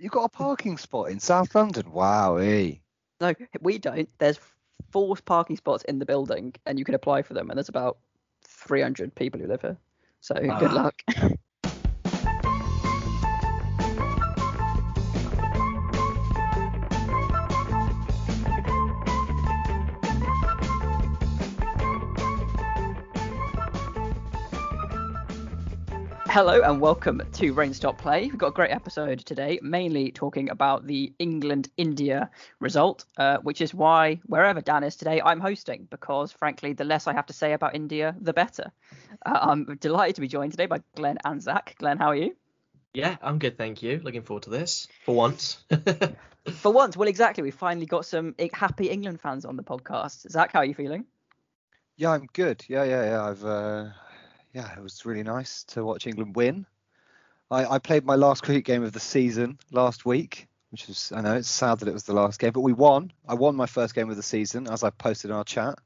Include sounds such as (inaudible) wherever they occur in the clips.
You got a parking spot in South London? Wow, eh? No, we don't. There's four parking spots in the building, and you can apply for them. And there's about 300 people who live here. So good Ah. luck. (laughs) Hello and welcome to Rain Stop Play. We've got a great episode today, mainly talking about the England India result, uh, which is why wherever Dan is today, I'm hosting because, frankly, the less I have to say about India, the better. Uh, I'm delighted to be joined today by Glenn and Zach. Glenn, how are you? Yeah, I'm good, thank you. Looking forward to this for once. (laughs) For once, well, exactly. We finally got some happy England fans on the podcast. Zach, how are you feeling? Yeah, I'm good. Yeah, yeah, yeah. I've uh, yeah, it was really nice to watch England win. I, I played my last cricket game of the season last week, which is I know it's sad that it was the last game, but we won. I won my first game of the season, as I posted in our chat,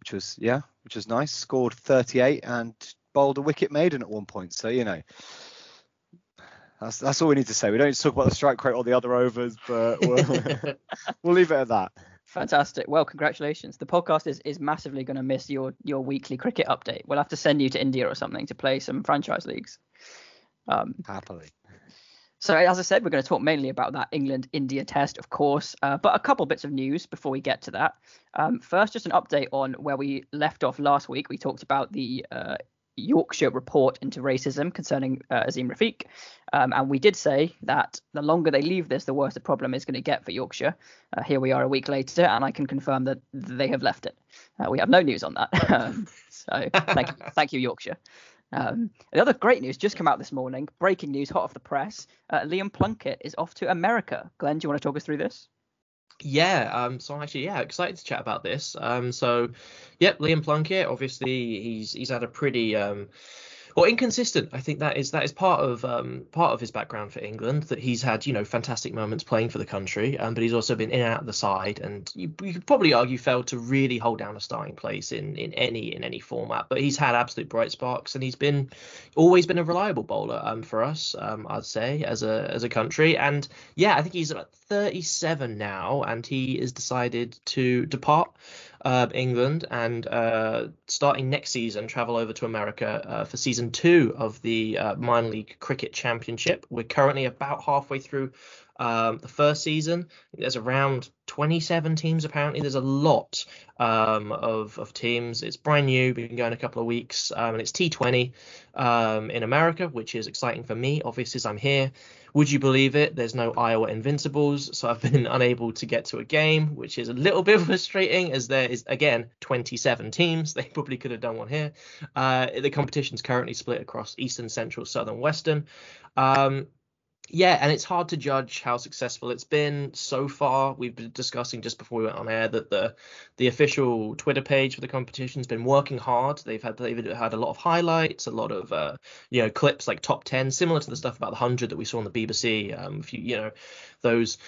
which was yeah, which was nice. Scored 38 and bowled a wicket maiden at one point. So you know. That's, that's all we need to say. We don't need to talk about the strike rate or the other overs, but we'll, (laughs) we'll leave it at that. Fantastic. Well, congratulations. The podcast is, is massively going to miss your your weekly cricket update. We'll have to send you to India or something to play some franchise leagues. Um, Happily. So, as I said, we're going to talk mainly about that England India test, of course, uh, but a couple bits of news before we get to that. Um, first, just an update on where we left off last week. We talked about the uh, Yorkshire report into racism concerning uh, Azeem Rafiq. Um, and we did say that the longer they leave this, the worse the problem is going to get for Yorkshire. Uh, here we are a week later, and I can confirm that they have left it. Uh, we have no news on that. (laughs) um, so, thank you, thank you, Yorkshire. Um, the other great news just come out this morning. Breaking news, hot off the press. Uh, Liam Plunkett is off to America. Glenn, do you want to talk us through this? Yeah, um, so I'm actually yeah excited to chat about this. Um, so, yep, Liam Plunkett. Obviously, he's he's had a pretty um, well inconsistent. I think that is that is part of um part of his background for England. That he's had you know fantastic moments playing for the country, um, but he's also been in and out of the side, and you, you could probably argue failed to really hold down a starting place in in any in any format. But he's had absolute bright sparks, and he's been always been a reliable bowler um for us. Um, I'd say as a as a country, and yeah, I think he's about 37 now, and he has decided to depart uh, England and uh, starting next season travel over to America uh, for season two of the uh, minor league cricket championship. We're currently about halfway through um, the first season. There's around 27 teams apparently. There's a lot um, of of teams. It's brand new, been going a couple of weeks, um, and it's T20 um, in America, which is exciting for me. Obviously, as I'm here. Would you believe it? There's no Iowa Invincibles, so I've been (laughs) unable to get to a game, which is a little bit (laughs) frustrating as there is again 27 teams. (laughs) They probably could have done one here. Uh, the competition's currently split across Eastern, Central, Southern, Western. Um, yeah, and it's hard to judge how successful it's been so far. We've been discussing just before we went on air that the the official Twitter page for the competition's been working hard. They've had they've had a lot of highlights, a lot of uh, you know clips like top ten, similar to the stuff about the hundred that we saw on the BBC. Um, if you you know those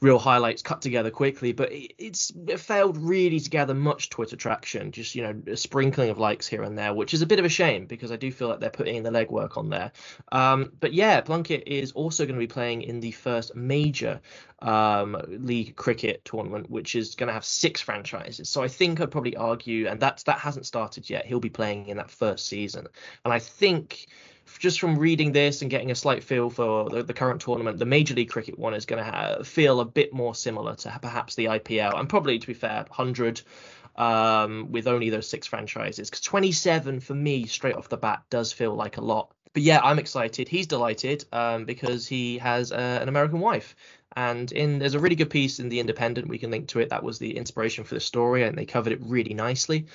real highlights cut together quickly, but it, it's it failed really to gather much Twitter traction. Just you know a sprinkling of likes here and there, which is a bit of a shame because I do feel like they're putting in the legwork on there. Um, but yeah, Plunkett is also going to be playing in the first major um, league cricket tournament, which is going to have six franchises. So I think I'd probably argue, and that's that hasn't started yet. He'll be playing in that first season, and I think just from reading this and getting a slight feel for the, the current tournament, the Major League Cricket one is going to feel a bit more similar to perhaps the IPL, and probably to be fair, 100 um, with only those six franchises. Because 27 for me, straight off the bat, does feel like a lot. But yeah, I'm excited. He's delighted um, because he has uh, an American wife. And in there's a really good piece in the Independent. We can link to it. That was the inspiration for the story, and they covered it really nicely.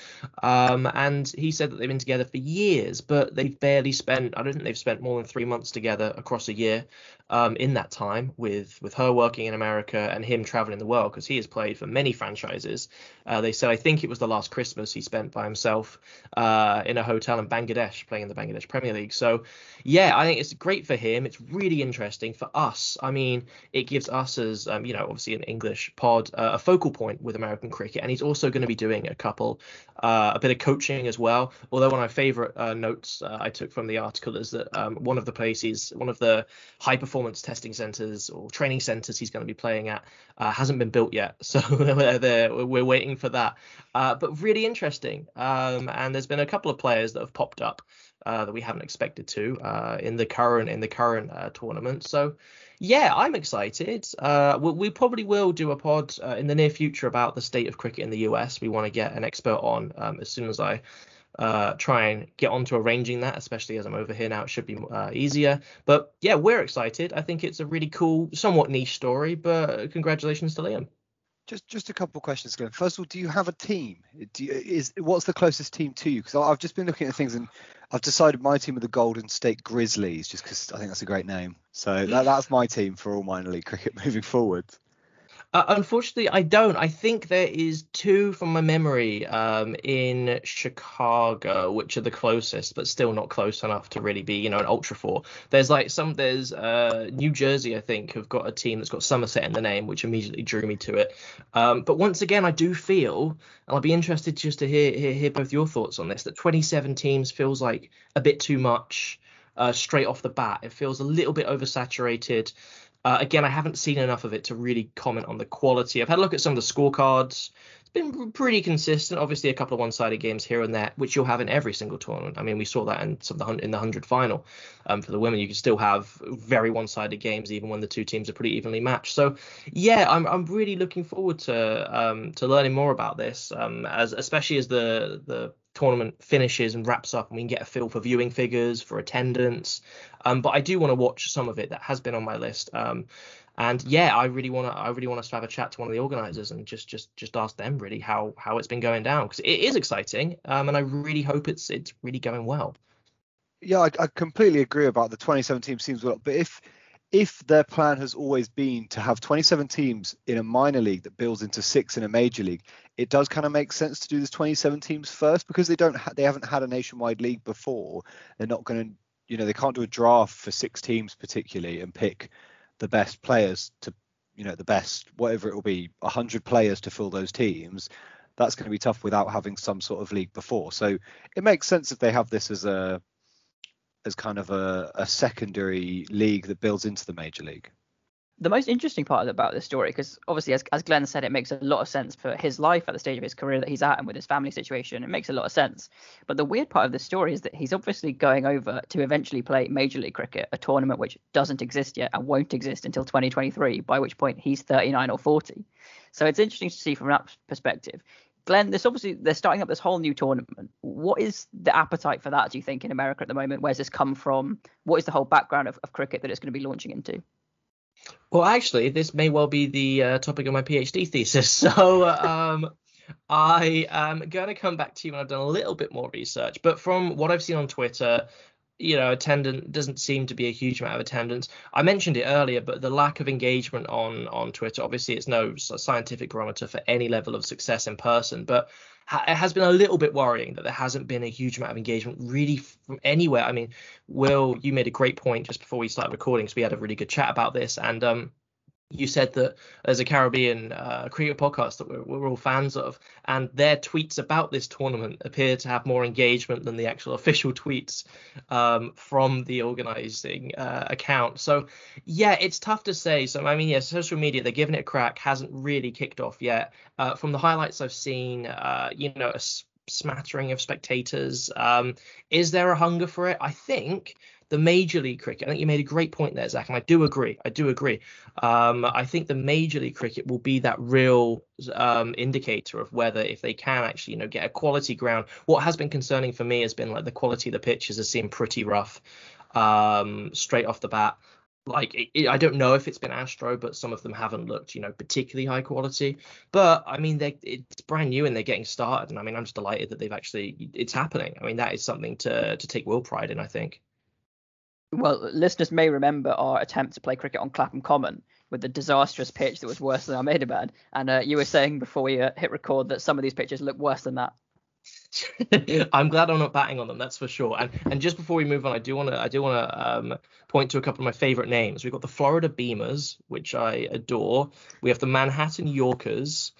Um, and he said that they've been together for years, but they've barely spent. I don't think they've spent more than three months together across a year. Um, in that time, with with her working in America and him traveling the world, because he has played for many franchises. Uh, they said I think it was the last Christmas he spent by himself uh, in a hotel in Bangladesh, playing in the Bangladesh Premier League. So yeah, I think it's great for him. It's really interesting for us. I mean, it gives us as um, you know obviously an English pod uh, a focal point with American cricket, and he's also going to be doing a couple uh, a bit of coaching as well. Although one of my favourite uh, notes uh, I took from the article is that um, one of the places, one of the high performance testing centres or training centres he's going to be playing at uh, hasn't been built yet, (laughs) so we're, waiting for that. Uh, but really interesting, um, and there's been a couple of players that have popped up. That we haven't expected to in the current in the current tournament. So yeah, I'm excited. Uh, we, we, probably will do a pod uh, in the near future about the state of cricket in the US. We want to get an expert on um, as soon as I uh, try and get onto arranging that, especially as I'm over here now. It should be uh, easier. But yeah, we're excited. I think it's a really cool, somewhat niche story, but congratulations to Liam. Just just a couple of questions, Glenn. First of all, do you have a team? Do you, is what's the closest team to you? Because I've just been looking at things and I've decided my team are the Golden State Grizzlies, just because I think that's a great name. So that, that's my team for all minor league cricket (laughs) moving forward. Uh, unfortunately, I don't. I think there is two from my memory um, in Chicago, which are the closest, but still not close enough to really be, you know, an ultra four. There's like some. There's uh, New Jersey, I think, have got a team that's got Somerset in the name, which immediately drew me to it. Um, but once again, I do feel, and I'll be interested just to hear, hear hear both your thoughts on this. That 27 teams feels like a bit too much. Uh, straight off the bat. It feels a little bit oversaturated. Uh, again, I haven't seen enough of it to really comment on the quality. I've had a look at some of the scorecards. It's been pretty consistent. Obviously, a couple of one-sided games here and there, which you'll have in every single tournament. I mean, we saw that in some the in the hundred final. Um, for the women, you can still have very one-sided games even when the two teams are pretty evenly matched. So, yeah, I'm I'm really looking forward to um to learning more about this. Um, as especially as the the tournament finishes and wraps up and we can get a feel for viewing figures for attendance. Um, but i do want to watch some of it that has been on my list. Um, and yeah i really want to i really want to have a chat to one of the organizers and just just just ask them really how how it's been going down because it is exciting um, and i really hope it's it's really going well. Yeah I, I completely agree about the 2017 seems well but if if their plan has always been to have 27 teams in a minor league that builds into six in a major league, it does kind of make sense to do this 27 teams first because they don't ha- they haven't had a nationwide league before. They're not going to, you know, they can't do a draft for six teams particularly and pick the best players to, you know, the best whatever it will be, 100 players to fill those teams. That's going to be tough without having some sort of league before. So it makes sense if they have this as a as kind of a, a secondary league that builds into the major league the most interesting part about this story, because obviously, as, as Glenn said, it makes a lot of sense for his life at the stage of his career that he's at and with his family situation. It makes a lot of sense. But the weird part of the story is that he's obviously going over to eventually play Major League Cricket, a tournament which doesn't exist yet and won't exist until 2023, by which point he's 39 or 40. So it's interesting to see from that perspective. Glenn, this obviously they're starting up this whole new tournament. What is the appetite for that? Do you think in America at the moment? Where's this come from? What is the whole background of, of cricket that it's going to be launching into? Well, actually, this may well be the uh, topic of my PhD thesis. (laughs) So um, I am going to come back to you when I've done a little bit more research. But from what I've seen on Twitter, you know, attendance doesn't seem to be a huge amount of attendance. I mentioned it earlier, but the lack of engagement on on Twitter, obviously, it's no scientific barometer for any level of success in person, but it has been a little bit worrying that there hasn't been a huge amount of engagement really from anywhere. I mean, Will, you made a great point just before we started recording, so we had a really good chat about this, and um, you said that there's a Caribbean uh, cricket podcast that we're, we're, all fans of, and their tweets about this tournament appear to have more engagement than the actual (laughs) official tweets um, from the organising uh, account. So, yeah, it's tough to say. So, I mean, yeah, social media, they're giving it a crack, hasn't really kicked off yet. Uh, from the highlights I've seen, uh, you know, a smattering of spectators. Um, is there a hunger for it? I think the Major League Cricket. I think you made a great point there, Zach, and I do agree. I do agree. Um, I think the Major League Cricket will be that real um, indicator of whether if they can actually, you know, get a quality ground. What has been concerning for me has been like the quality of the pitches has seemed pretty rough um, straight off the bat like it, it, I don't know if it's been Astro, but some of them haven't looked, you know, particularly high quality. But I mean, they it's brand new and they're getting started, and I mean, I'm just delighted that they've actually it's happening. I mean, that is something to to take real pride in. I think. Well, listeners may remember our attempt to play cricket on Clapham Common with the disastrous pitch that was worse than Ahmedabad, and uh, you were saying before we uh, hit record that some of these pitches look worse than that. (laughs) I'm glad I'm not batting on them, that's for sure. And and just before we move on, I do want to I do want to um, point to a couple of my favorite names. We've got the Florida Beamers, which I adore. We have the Manhattan Yorkers,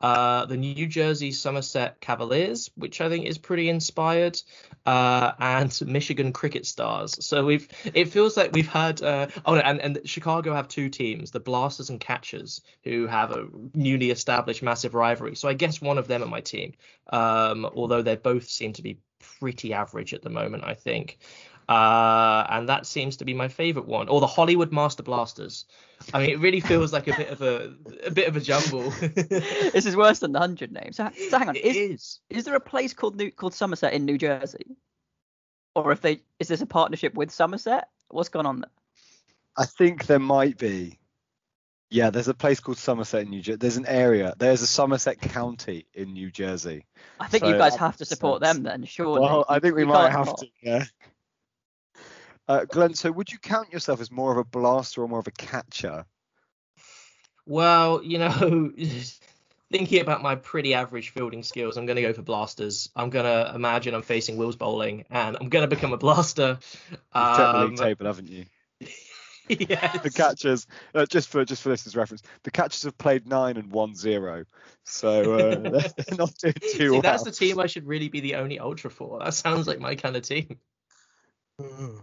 uh, the New Jersey Somerset Cavaliers, which I think is pretty inspired, uh, and Michigan Cricket Stars. So we've it feels like we've had uh, oh and and Chicago have two teams, the Blasters and Catchers, who have a newly established massive rivalry. So I guess one of them are my team, um, although they both seem to be pretty average at the moment. I think. Uh, and that seems to be my favorite one. Or the Hollywood Master Blasters. I mean, it really feels like a bit of a a bit of a jumble. (laughs) this is worse than the hundred names. So, so hang on, it is, is. is there a place called New, called Somerset in New Jersey, or if they is this a partnership with Somerset? What's going on there? I think there might be. Yeah, there's a place called Somerset in New Jersey. There's an area. There's a Somerset County in New Jersey. I think So you guys have to support sense. them then, surely. Well, I think we You might have not. to. Yeah. Uh, Glenn, so would you count yourself as more of a blaster or more of a catcher? Well, you know, (laughs) thinking about my pretty average fielding skills, I'm going to go for blasters. I'm going to imagine I'm facing Will's bowling, and I'm going to become a blaster. You've checked the Um, league table, haven't you? (laughs) yes. The catchers, uh, just for just for listeners' reference, the catchers have played nine and one zero, so uh, (laughs) they're not doing too See, well. that's the team I should really be the only ultra for. That sounds like my kind of team. (laughs)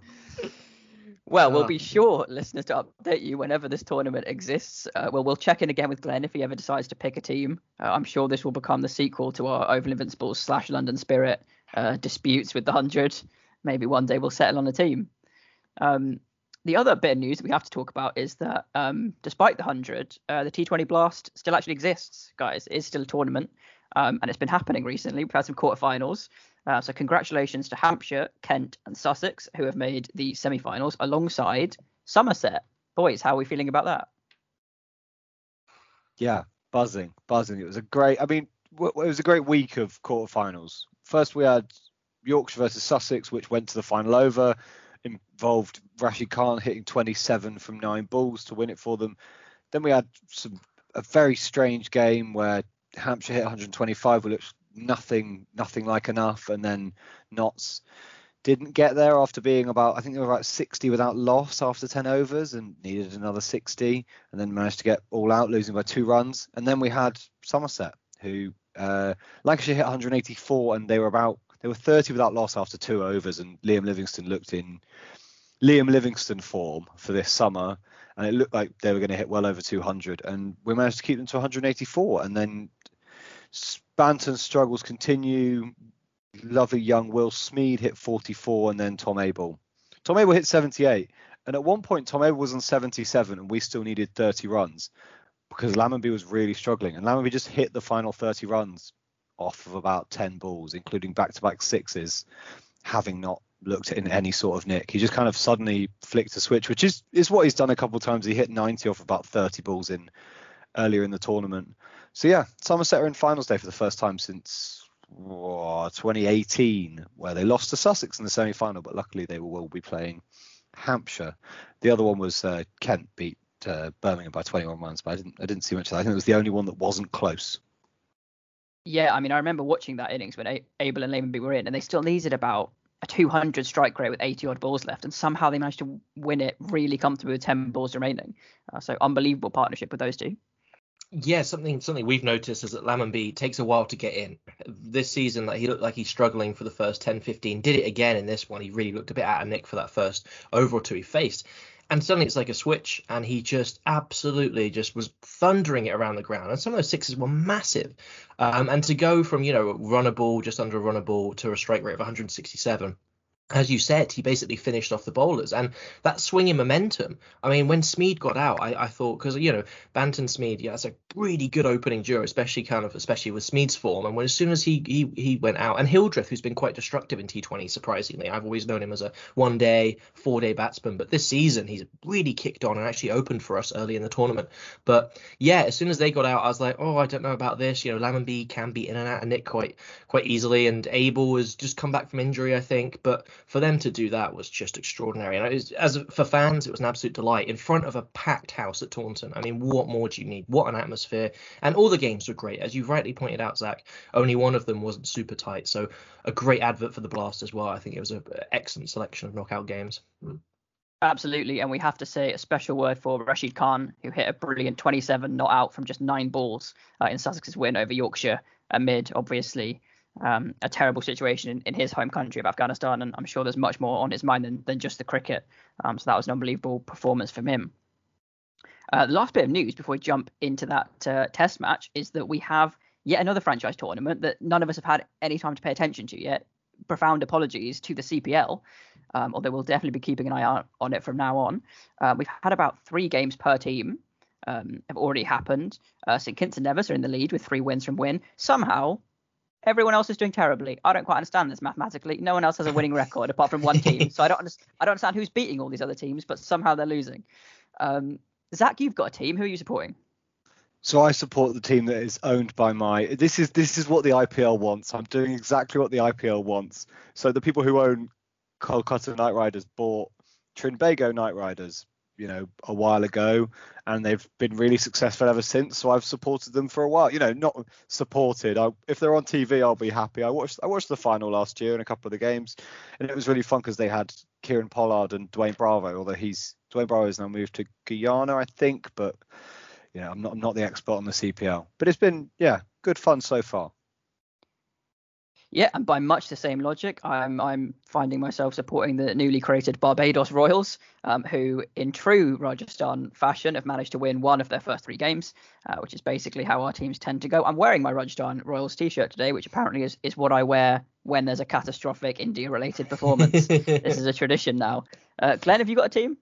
Well, we'll Uh, be sure, listeners, to update you whenever this tournament exists. Uh, well, we'll check in again with Glenn if he ever decides to pick a team. Uh, I'm sure this will become the sequel to our Oval Invincibles slash London Spirit uh, disputes with the 100. Maybe one day we'll settle on a team. Um, the other bit of news that we have to talk about is that um, despite the 100, uh, the T20 Blast still actually exists, guys. It is still a tournament, um, and it's been happening recently. We've had some quarterfinals. Uh, so congratulations to Hampshire, Kent, and Sussex who have made the semi-finals alongside Somerset. Boys, how are we feeling about that? Yeah, buzzing, buzzing. It was a great. I mean, w- it was a great week of quarterfinals. First, we had Yorkshire versus Sussex, which went to the final over. Involved Rashid Khan hitting 27 from nine balls to win it for them. Then we had some a very strange game where Hampshire hit 125, which looked nothing, nothing like enough, and then Notts didn't get there after being about I think they were about 60 without loss after 10 overs and needed another 60 and then managed to get all out losing by two runs and then we had Somerset who uh, Lancashire hit 184 and they were about they were 30 without loss after two overs and Liam Livingstone looked in Liam Livingstone form for this summer and it looked like they were going to hit well over 200 and we managed to keep them to 184 and then Banton struggles continue lovely young Will Smeed hit 44 and then Tom Abell. Tom Abell hit 78. And at one point, Tom Abell was on 77 and we still needed 30 runs because Lammonby was really struggling. And Lammonby just hit the final 30 runs off of about 10 balls, including back to back sixes, having not looked in any sort of nick. He just kind of suddenly flicked a switch, which is, is what he's done a couple of times. He hit 90 off about 30 balls in earlier in the tournament. So yeah, Somerset are in finals day for the first time since oh, 2018, where they lost to Sussex in the semi-final, but luckily they will, will be playing Hampshire. The other one was uh, Kent beat uh, Birmingham by 21 runs, but I didn't I didn't see much of that. I think it was the only one that wasn't close. Yeah, I mean, I remember watching that innings when Abell and Lammonby were in, and they still needed about a 200 strike rate with 80 odd balls left, and somehow they managed to win it really comfortably with 10 balls remaining. Uh, so unbelievable partnership with those two. Yeah, something something we've noticed is that Lammonby takes a while to get in. This season, like he looked like he's struggling for the first 10, 15. Did it again in this one. He really looked a bit out of nick for that first over or two he faced. And suddenly it's like a switch, and he just absolutely just was thundering it around the ground. And some of those sixes were massive. Um, and to go from you know run a ball just under a run a ball to a strike rate of 167 as you said, he basically finished off the bowlers, and that swinging momentum. I mean, when Smeed got out, I, I thought because you know Banton Smeed, yeah, it's a really good opening duo, especially kind of especially with Smeed's form. And when as soon as he he he went out, and Hildreth, who's been quite destructive in T20, surprisingly, I've always known him as a one day, four day batsman, but this season he's really kicked on and actually opened for us early in the tournament. But yeah, as soon as they got out, I was like, oh, I don't know about this. You know, Lammonby can be in and out of Nick quite quite easily, and Abell has just come back from injury, I think, but for them to do that was just extraordinary. And was, as for fans, it was an absolute delight in front of a packed house at Taunton. I mean, what more do you need? What an atmosphere! And all the games were great, as you rightly pointed out, Zach. Only one of them wasn't super tight, so a great advert for the Blast as well. I think it was an excellent selection of knockout games. Absolutely, and we have to say a special word for Rashid Khan, who hit a brilliant 27 not out from just nine balls uh, in Sussex's win over Yorkshire amid obviously um, a terrible situation in, in, his home country of Afghanistan, and I'm sure there's much more on his mind than, than just the cricket. Um, so that was an unbelievable performance from him. Uh, the last bit of news before we jump into that uh, test match is that we have yet another franchise tournament that none of us have had any time to pay attention to yet. Profound apologies to the CPL, um, although we'll definitely be keeping an eye on, on it from now on. Uh, we've had about three games per team um, have already happened. Uh, St Kitts and Nevis are in the lead with three wins from Win. Somehow, everyone else is doing terribly. I don't quite understand this mathematically. No one else has a winning record apart from one team. (laughs) So I don't understand. I don't understand who's beating all these other teams, but somehow they're losing. Um, Zach, you've got a team. Who are you supporting? So I support the team that is owned by my. This is this is what the IPL wants. I'm doing exactly what the IPL wants. So the people who own Kolkata Knight Riders bought Trinbago Knight Riders, you know, a while ago, and they've been really successful ever since. So I've supported them for a while. You know, not supported. I, if they're on TV, I'll be happy. I watched I watched the final last year and a couple of the games, and it was really fun because they had kieron Pollard and Dwayne Bravo. Although he's Dwayne Bravo has now moved to Guyana, I think, but you know, I'm not I'm not the expert on the CPL. But it's been yeah, good fun so far. Yeah, and by much the same logic, I'm I'm finding myself supporting the newly created Barbados Royals, um, who, in true Rajasthan fashion, have managed to win one of their first three games, uh, which is basically how our teams tend to go. I'm wearing my Rajasthan Royals T-shirt today, which apparently is is what I wear when there's a catastrophic India-related performance. (laughs) this is a tradition now. Uh, Glenn, have you got a team?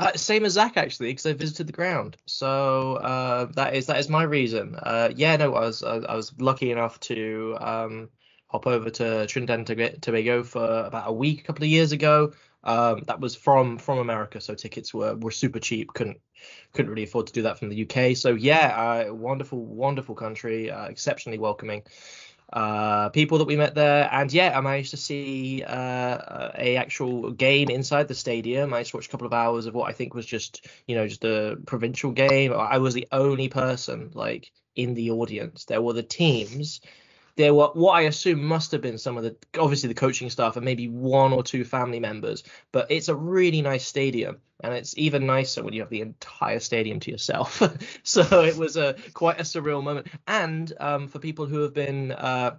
Uh, same as Zach actually, because I visited the ground. So uh, that is that is my reason. Uh, yeah, no, I was I, I, was lucky enough to um, hop over to Trinidad and Tobago for about a week a couple of years ago. Um, that was from from America, so tickets were were super cheap. Couldn't couldn't really afford to do that from the UK. So yeah, uh, wonderful wonderful country, uh, exceptionally welcoming uh, people that we met there. And yeah, I managed to see uh, a actual game inside the stadium. I just watched a couple of hours of what I think was just you know just a provincial game. I was the only person like in the audience. There were the teams there were what I assume must have been some of the obviously the coaching staff and maybe one or two family members. But it's a really nice stadium, and it's even nicer when you have the entire stadium to yourself. (laughs) so it was a quite a surreal moment. And um, for people who have been uh,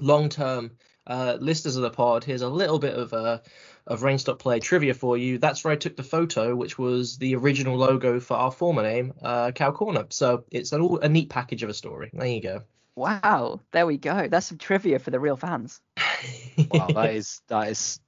long term uh, listeners of the pod, here's a little bit of uh, of Rainstop Play trivia for you. That's where I took the photo, which was the original logo for our former name, uh, Cow Corner. So it's a, a neat package of a story. There you go. Wow, there we go. That's some trivia for the real fans. wow, that (laughs) is that is.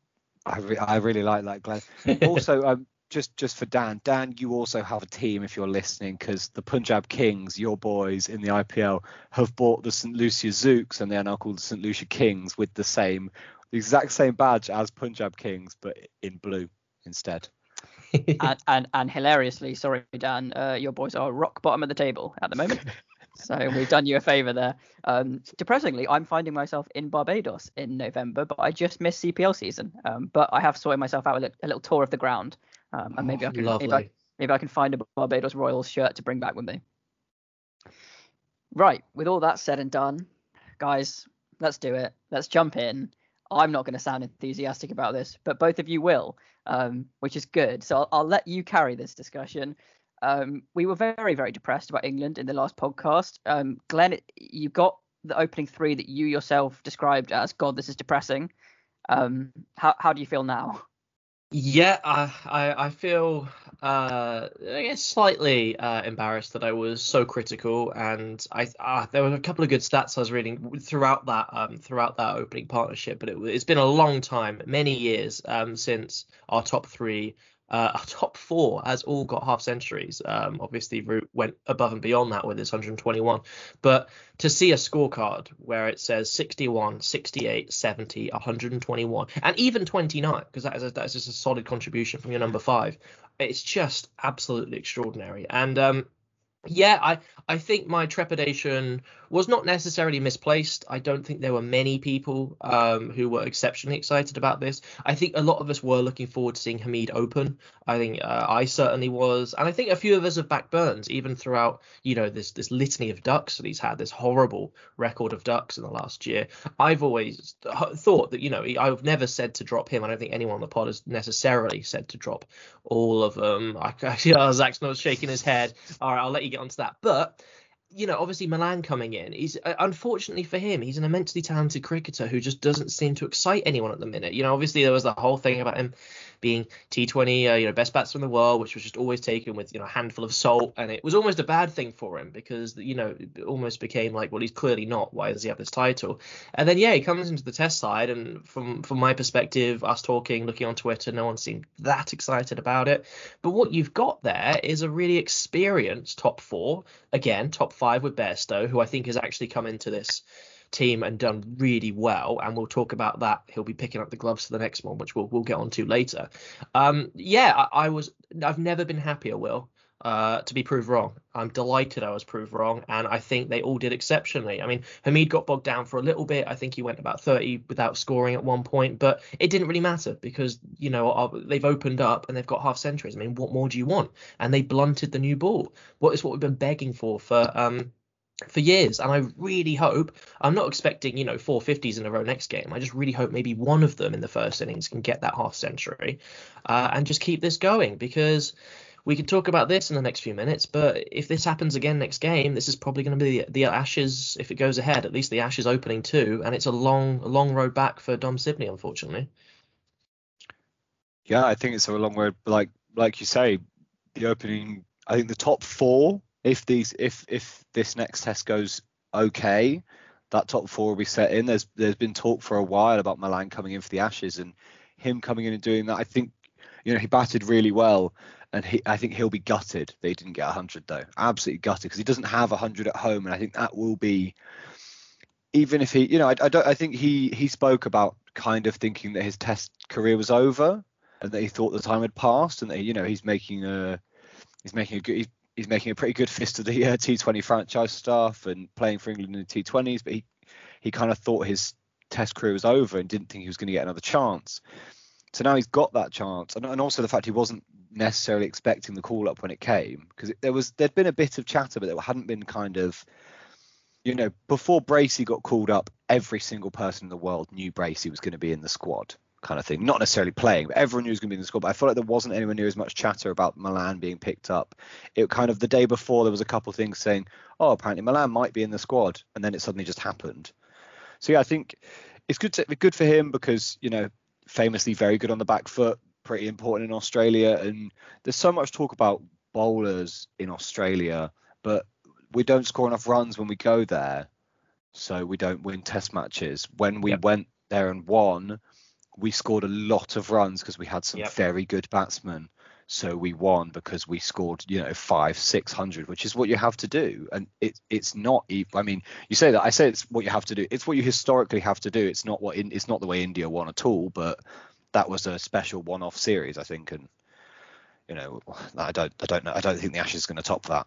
I, re- I really like that, Glenn. (laughs) Also, um, just just for Dan, Dan, you also have a team if you're listening, because the Punjab Kings, your boys in the IPL, have bought the St Lucia Zouks and they are now called the St Lucia Kings with the same, the exact same badge as Punjab Kings, but in blue instead. (laughs) and, and, and hilariously, sorry Dan, uh, your boys are rock bottom of the table at the moment. So we've done you a favour there. Um, depressingly, I'm finding myself in Barbados in November, but I just missed CPL season. Um, but I have sorted myself out with a, a little tour of the ground, um, and maybe oh, I can maybe I, maybe I, can find a Barbados Royals shirt to bring back with me. Right, with all that said and done, guys, let's do it. Let's jump in. I'm not going to sound enthusiastic about this, but both of you will, um, which is good. So I'll, I'll let you carry this discussion. Um, we were very, very depressed about England in the last podcast. Um, Glenn, you got the opening three that you yourself described as God, this is depressing. Um, how how do you feel now? Yeah, I I, I feel uh, I guess slightly uh, embarrassed that I was so critical, and I uh, there were a couple of good stats I was reading throughout that um, throughout that opening partnership, but it, it's been a long time, many years um, since our top three uh, our top four has all got half centuries. Um, obviously, Root went above and beyond that with his 121. But to see a scorecard where it says 61, 68, 70, 121, and even 29, because that is, a, that is just a solid contribution from your number five, it's just absolutely extraordinary. And um, yeah, I, I think my trepidation was not necessarily misplaced. I don't think there were many people um, who were exceptionally excited about this. I think a lot of us were looking forward to seeing Hamid open. I think uh, I certainly was, and I think a few of us have backed Burns even throughout you know this this litany of ducks that he's had, this horrible record of ducks in the last year. I've always thought that you know I've never said to drop him. I don't think anyone on the pod has necessarily said to drop all of them. I (laughs) actually, oh, Zach's not shaking his head. All right, I'll let you get onto that, but you know, obviously Malan coming in, he's uh, unfortunately for him, he's an immensely talented cricketer who just doesn't seem to excite anyone at the minute. You know, obviously there was the whole thing about him being T20, uh, you know, best batsman in the world, which was just always taken with you know a handful of salt, and it was almost a bad thing for him because you know it almost became like, well, he's clearly not. Why does he have this title? And then yeah, he comes into the Test side, and from from my perspective, us talking, looking on Twitter, no one seemed that excited about it. But what you've got there is a really experienced top four, again, top five with Bairstow, who I think has actually come into this team and done really well. And we'll talk about that. He'll be picking up the gloves for the next one, which we'll we'll get onto later. Um, yeah, I, I was. I've never been happier, Will. Uh, to be proved wrong. I'm delighted I was proved wrong, and I think they all did exceptionally. I mean, Hamid got bogged down for a little bit. I think he went about 30 without scoring at one point, but it didn't really matter because you know they've opened up and they've got half centuries. I mean, what more do you want? And they blunted the new ball. What is what we've been begging for for um for years. And I really hope I'm not expecting, you know, 450s in a row next game. I just really hope maybe one of them in the first innings can get that half century uh, and just keep this going because we can talk about this in the next few minutes. But if this happens again next game, this is probably going to be the, the Ashes if it goes ahead. At least the Ashes opening too, and it's a long, long road back for Dom Sibley, unfortunately. Yeah, I think it's a long road. Like like you say, the opening. I think the top four if these if if this next test goes okay, that top four will be set in. There's there's been talk for a while about Malan coming in for the Ashes and him coming in and doing that. I think you know he batted really well, and he I think he'll be gutted he didn't get 100 though. Absolutely gutted because he doesn't have 100 at home, and I think that will be even if he you know I, I don't I think he he spoke about kind of thinking that his Test career was over and that he thought the time had passed and that you know he's making a he's making a good he's he's making a pretty good fist of the uh, T20 franchise staff and playing for England in the T20s, but he he kind of thought his Test career was over and didn't think he was going to get another chance. So now he's got that chance, and, and also the fact he wasn't necessarily expecting the call up when it came because there was there'd been a bit of chatter, but there hadn't been kind of you know before Bracey got called up, every single person in the world knew Bracey was going to be in the squad kind of thing. Not necessarily playing, but everyone knew he was going to be in the squad. But I felt like there wasn't anywhere near as much chatter about Malan being picked up. It kind of the day before there was a couple of things saying, oh, apparently Malan might be in the squad, and then it suddenly just happened. So yeah, I think it's good to good for him because you know famously very good on the back foot, pretty important in Australia, and there's so much talk about bowlers in Australia, but we don't score enough runs when we go there, so we don't win Test matches. When we yep. went there and won, we scored a lot of runs because we had some yep. very good batsmen. So we won because we scored, you know, five, six hundred, which is what you have to do. And it, it's not. I mean, you say that. I say it's what you have to do. It's what you historically have to do. It's not what. In, it's not the way India won at all. But that was a special one-off series, I think. And you know, I don't. I don't know. I don't think the Ashes is going to top that.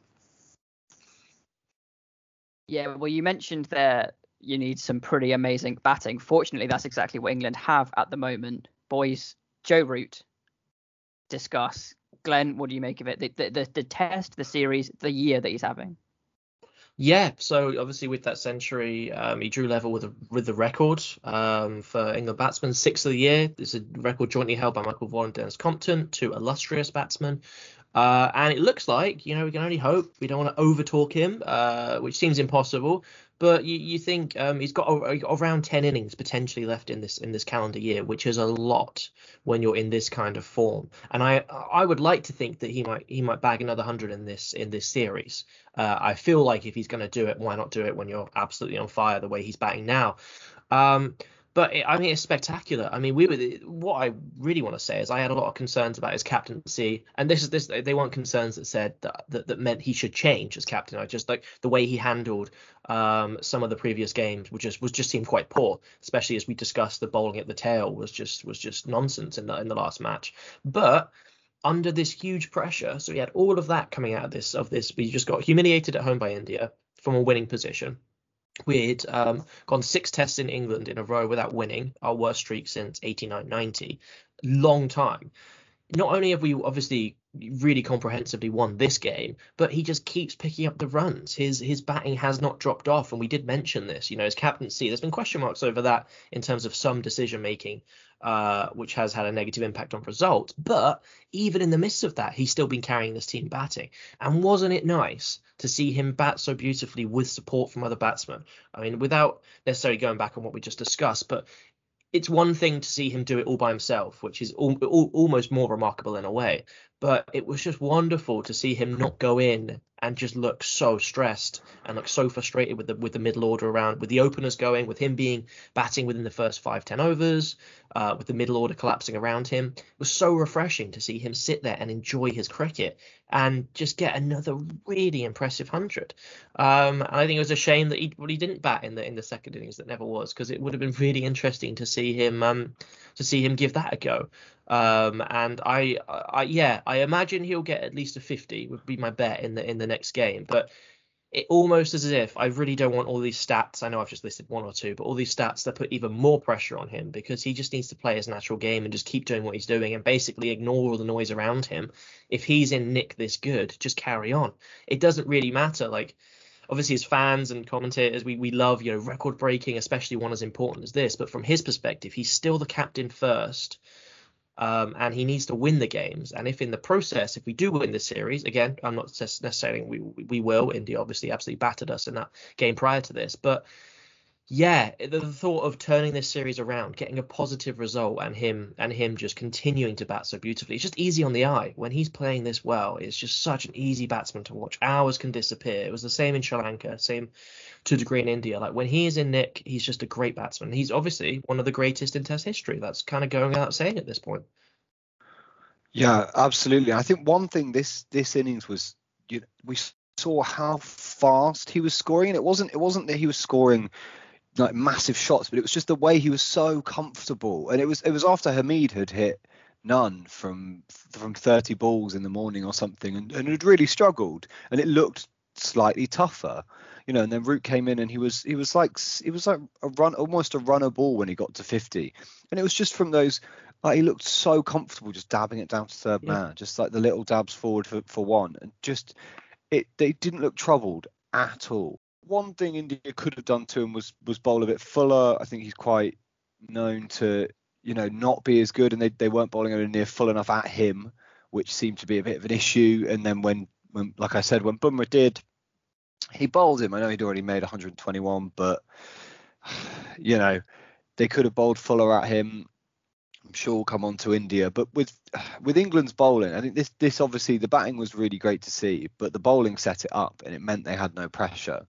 Yeah, well, you mentioned there you need some pretty amazing batting. Fortunately, that's exactly what England have at the moment. Boys, Joe Root, discuss. Glenn, what do you make of it? The, the, the, the test, the series, the year that he's having. Yeah, so obviously with that century, um, he drew level with with the record um, for England batsmen, sixth of the year. It's a record jointly held by Michael Vaughan and Denis Compton, two illustrious batsmen. Uh, and it looks like, you know, we can only hope. We don't want to overtalk him, uh, which seems impossible. But you, you think um, he's got a, around 10 innings potentially left in this in this calendar year, which is a lot when you're in this kind of form. And I I would like to think that he might he might bag another hundred in this in this series. Uh, I feel like if he's going to do it, why not do it when you're absolutely on fire the way he's batting now? Um, but it, I mean, it's spectacular. I mean, we were what I really want to say is I had a lot of concerns about his captaincy, and this is this they weren't concerns that said that that, that meant he should change as captain. I just like the way he handled um, some of the previous games, which just was just seemed quite poor, especially as we discussed the bowling at the tail was just was just nonsense in the in the last match. But under this huge pressure, so he had all of that coming out of this of this. We just got humiliated at home by India from a winning position We'd um, gone six tests in England in a row without winning, our worst streak since 89 90. Long time. Not only have we obviously really comprehensively won this game, but he just keeps picking up the runs. His his batting has not dropped off, and we did mention this. You know, his captaincy. There's been question marks over that in terms of some decision making, uh, which has had a negative impact on results. But even in the midst of that, he's still been carrying this team batting. And wasn't it nice to see him bat so beautifully with support from other batsmen? I mean, without necessarily going back on what we just discussed, but it's one thing to see him do it all by himself, which is al- al- almost more remarkable in a way. But it was just wonderful to see him not go in and just look so stressed and look so frustrated with the with the middle order around, with the openers going, with him being batting within the first five ten overs, uh, with the middle order collapsing around him. It was so refreshing to see him sit there and enjoy his cricket and just get another really impressive hundred. Um, and I think it was a shame that he well, he didn't bat in the in the second innings that never was because it would have been really interesting to see him um, to see him give that a go. Um, and I, I, yeah, I imagine he'll get at least a 50 would be my bet in the in the next game. But it almost as if I really don't want all these stats. I know I've just listed one or two, but all these stats that put even more pressure on him because he just needs to play his natural game and just keep doing what he's doing and basically ignore all the noise around him. If he's in Nick this good, just carry on. It doesn't really matter. Like obviously as fans and commentators, we, we love, you know, record breaking, especially one as important as this. But from his perspective, he's still the captain first um, and he needs to win the games. And if in the process, if we do win the series, again, I'm not necessarily saying we we will. India obviously absolutely battered us in that game prior to this, but yeah, the, thought of turning this series around, getting a positive result, and him and him just continuing to bat so beautifully, it's just easy on the eye. When he's playing this well, it's just such an easy batsman to watch. Hours can disappear. It was the same in Sri Lanka, same to a degree in India. Like when he is in Nick, he's just a great batsman. He's obviously one of the greatest in Test history. That's kind of going without saying at this point. Yeah, absolutely. I think one thing this this innings was you know, we saw how fast he was scoring, it wasn't it wasn't that he was scoring like massive shots, but it was just the way he was so comfortable, and it was it was after Hamid had hit none from from 30 balls in the morning or something, and, and had really struggled, and it looked slightly tougher you know, and then Root came in and he was he was like he was like a run almost a runner ball when he got to 50, and it was just from those. Like he looked so comfortable just dabbing it down to third yeah. man, just like the little dabs forward for, for one, and just it they didn't look troubled at all. One thing India could have done to him was was bowl a bit fuller. I think he's quite known to you know not be as good, and they they weren't bowling anywhere near full enough at him, which seemed to be a bit of an issue. And then when when like I said, when Bumrah did he bowled him. I know he'd already made 121, but (sighs) you know they could have bowled Fuller at him. I'm sure we'll come on to India, but with (sighs) with England's bowling, I think this this obviously the batting was really great to see, but the bowling set it up, and it meant they had no pressure.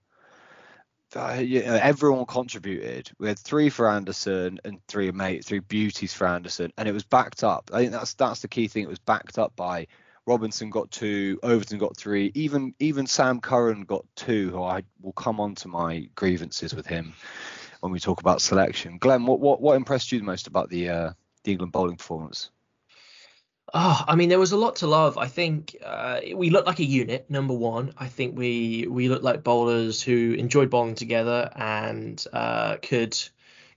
Everyone contributed. We had three for Anderson and three mate, three beauties for Anderson, and it was backed up. I think that's that's the key thing. It was backed up by Robinson got two, Overton got three, even even Sam Curran got two. Who I will come on to my grievances with him when we talk about selection. Glenn, what what, what impressed you the most about the uh, the England bowling performance? Oh, I mean, there was a lot to love. I think uh, we looked like a unit. Number one, I think we we looked like bowlers who enjoyed bowling together and uh, could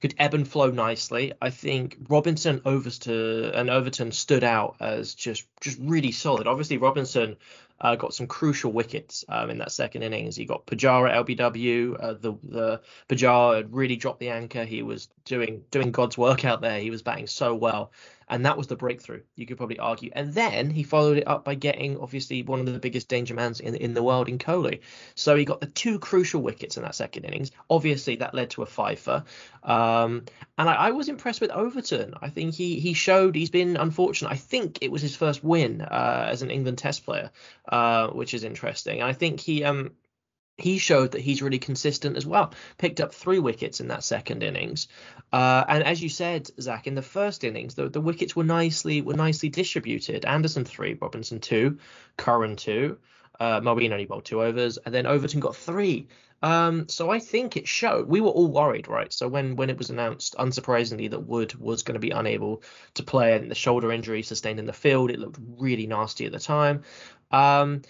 could ebb and flow nicely. I think Robinson Overton and Overton stood out as just just really solid. Obviously, Robinson uh, got some crucial wickets um, in that second innings. He got Pujara at LBW. Uh, the the Pujara had really dropped the anchor. He was doing doing God's work out there. He was batting so well, and that was the breakthrough. You could probably argue, and then he followed it up by getting obviously one of the biggest danger mans in in the world in Kohli. So he got the two crucial wickets in that second innings. Obviously, that led to a fifer, um, and I, I, was impressed with Overton. I think he he showed he's been unfortunate. I think it was his first win uh, as an England Test player, uh, which is interesting. And I think he um he showed that he's really consistent as well. Picked up three wickets in that second innings, uh, and as you said, Zach, in the first innings, the, the wickets were nicely were nicely distributed. Anderson three, Robinson two, Curran two, uh, only bowled two overs, and then Overton got three. Um, so I think it showed. We were all worried, right? So when when it was announced, unsurprisingly, that Wood was going to be unable to play and the shoulder injury sustained in the field, it looked really nasty at the time. Um,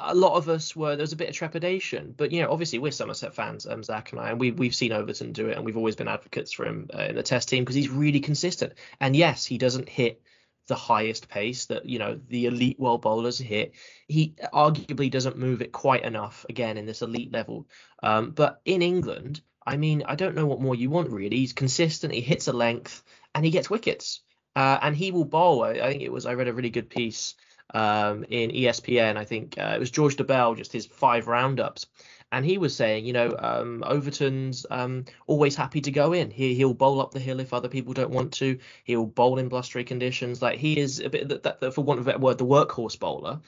a lot of us were there was a bit of trepidation, but you know, obviously we're Somerset fans, um, Zach and I, and we we've seen Overton do it, and we've always been advocates for him uh, in the Test team because he's really consistent. And yes, he doesn't hit the highest pace that you know the elite world bowlers hit. He arguably doesn't move it quite enough again in this elite level. Um, but in England, I mean, I don't know what more you want really. He's consistent. He hits a length and he gets wickets. Uh, and he will bowl. I, I think it was. I read a really good piece um, in ESPN. I think uh, it was George Dobell, just his five roundups. And he was saying, you know, um, Overton's um, always happy to go in. He, he'll bowl up the hill if other people don't want to. He'll bowl in blustery conditions. Like he is a bit, that, that, for want of a better word, the workhorse bowler.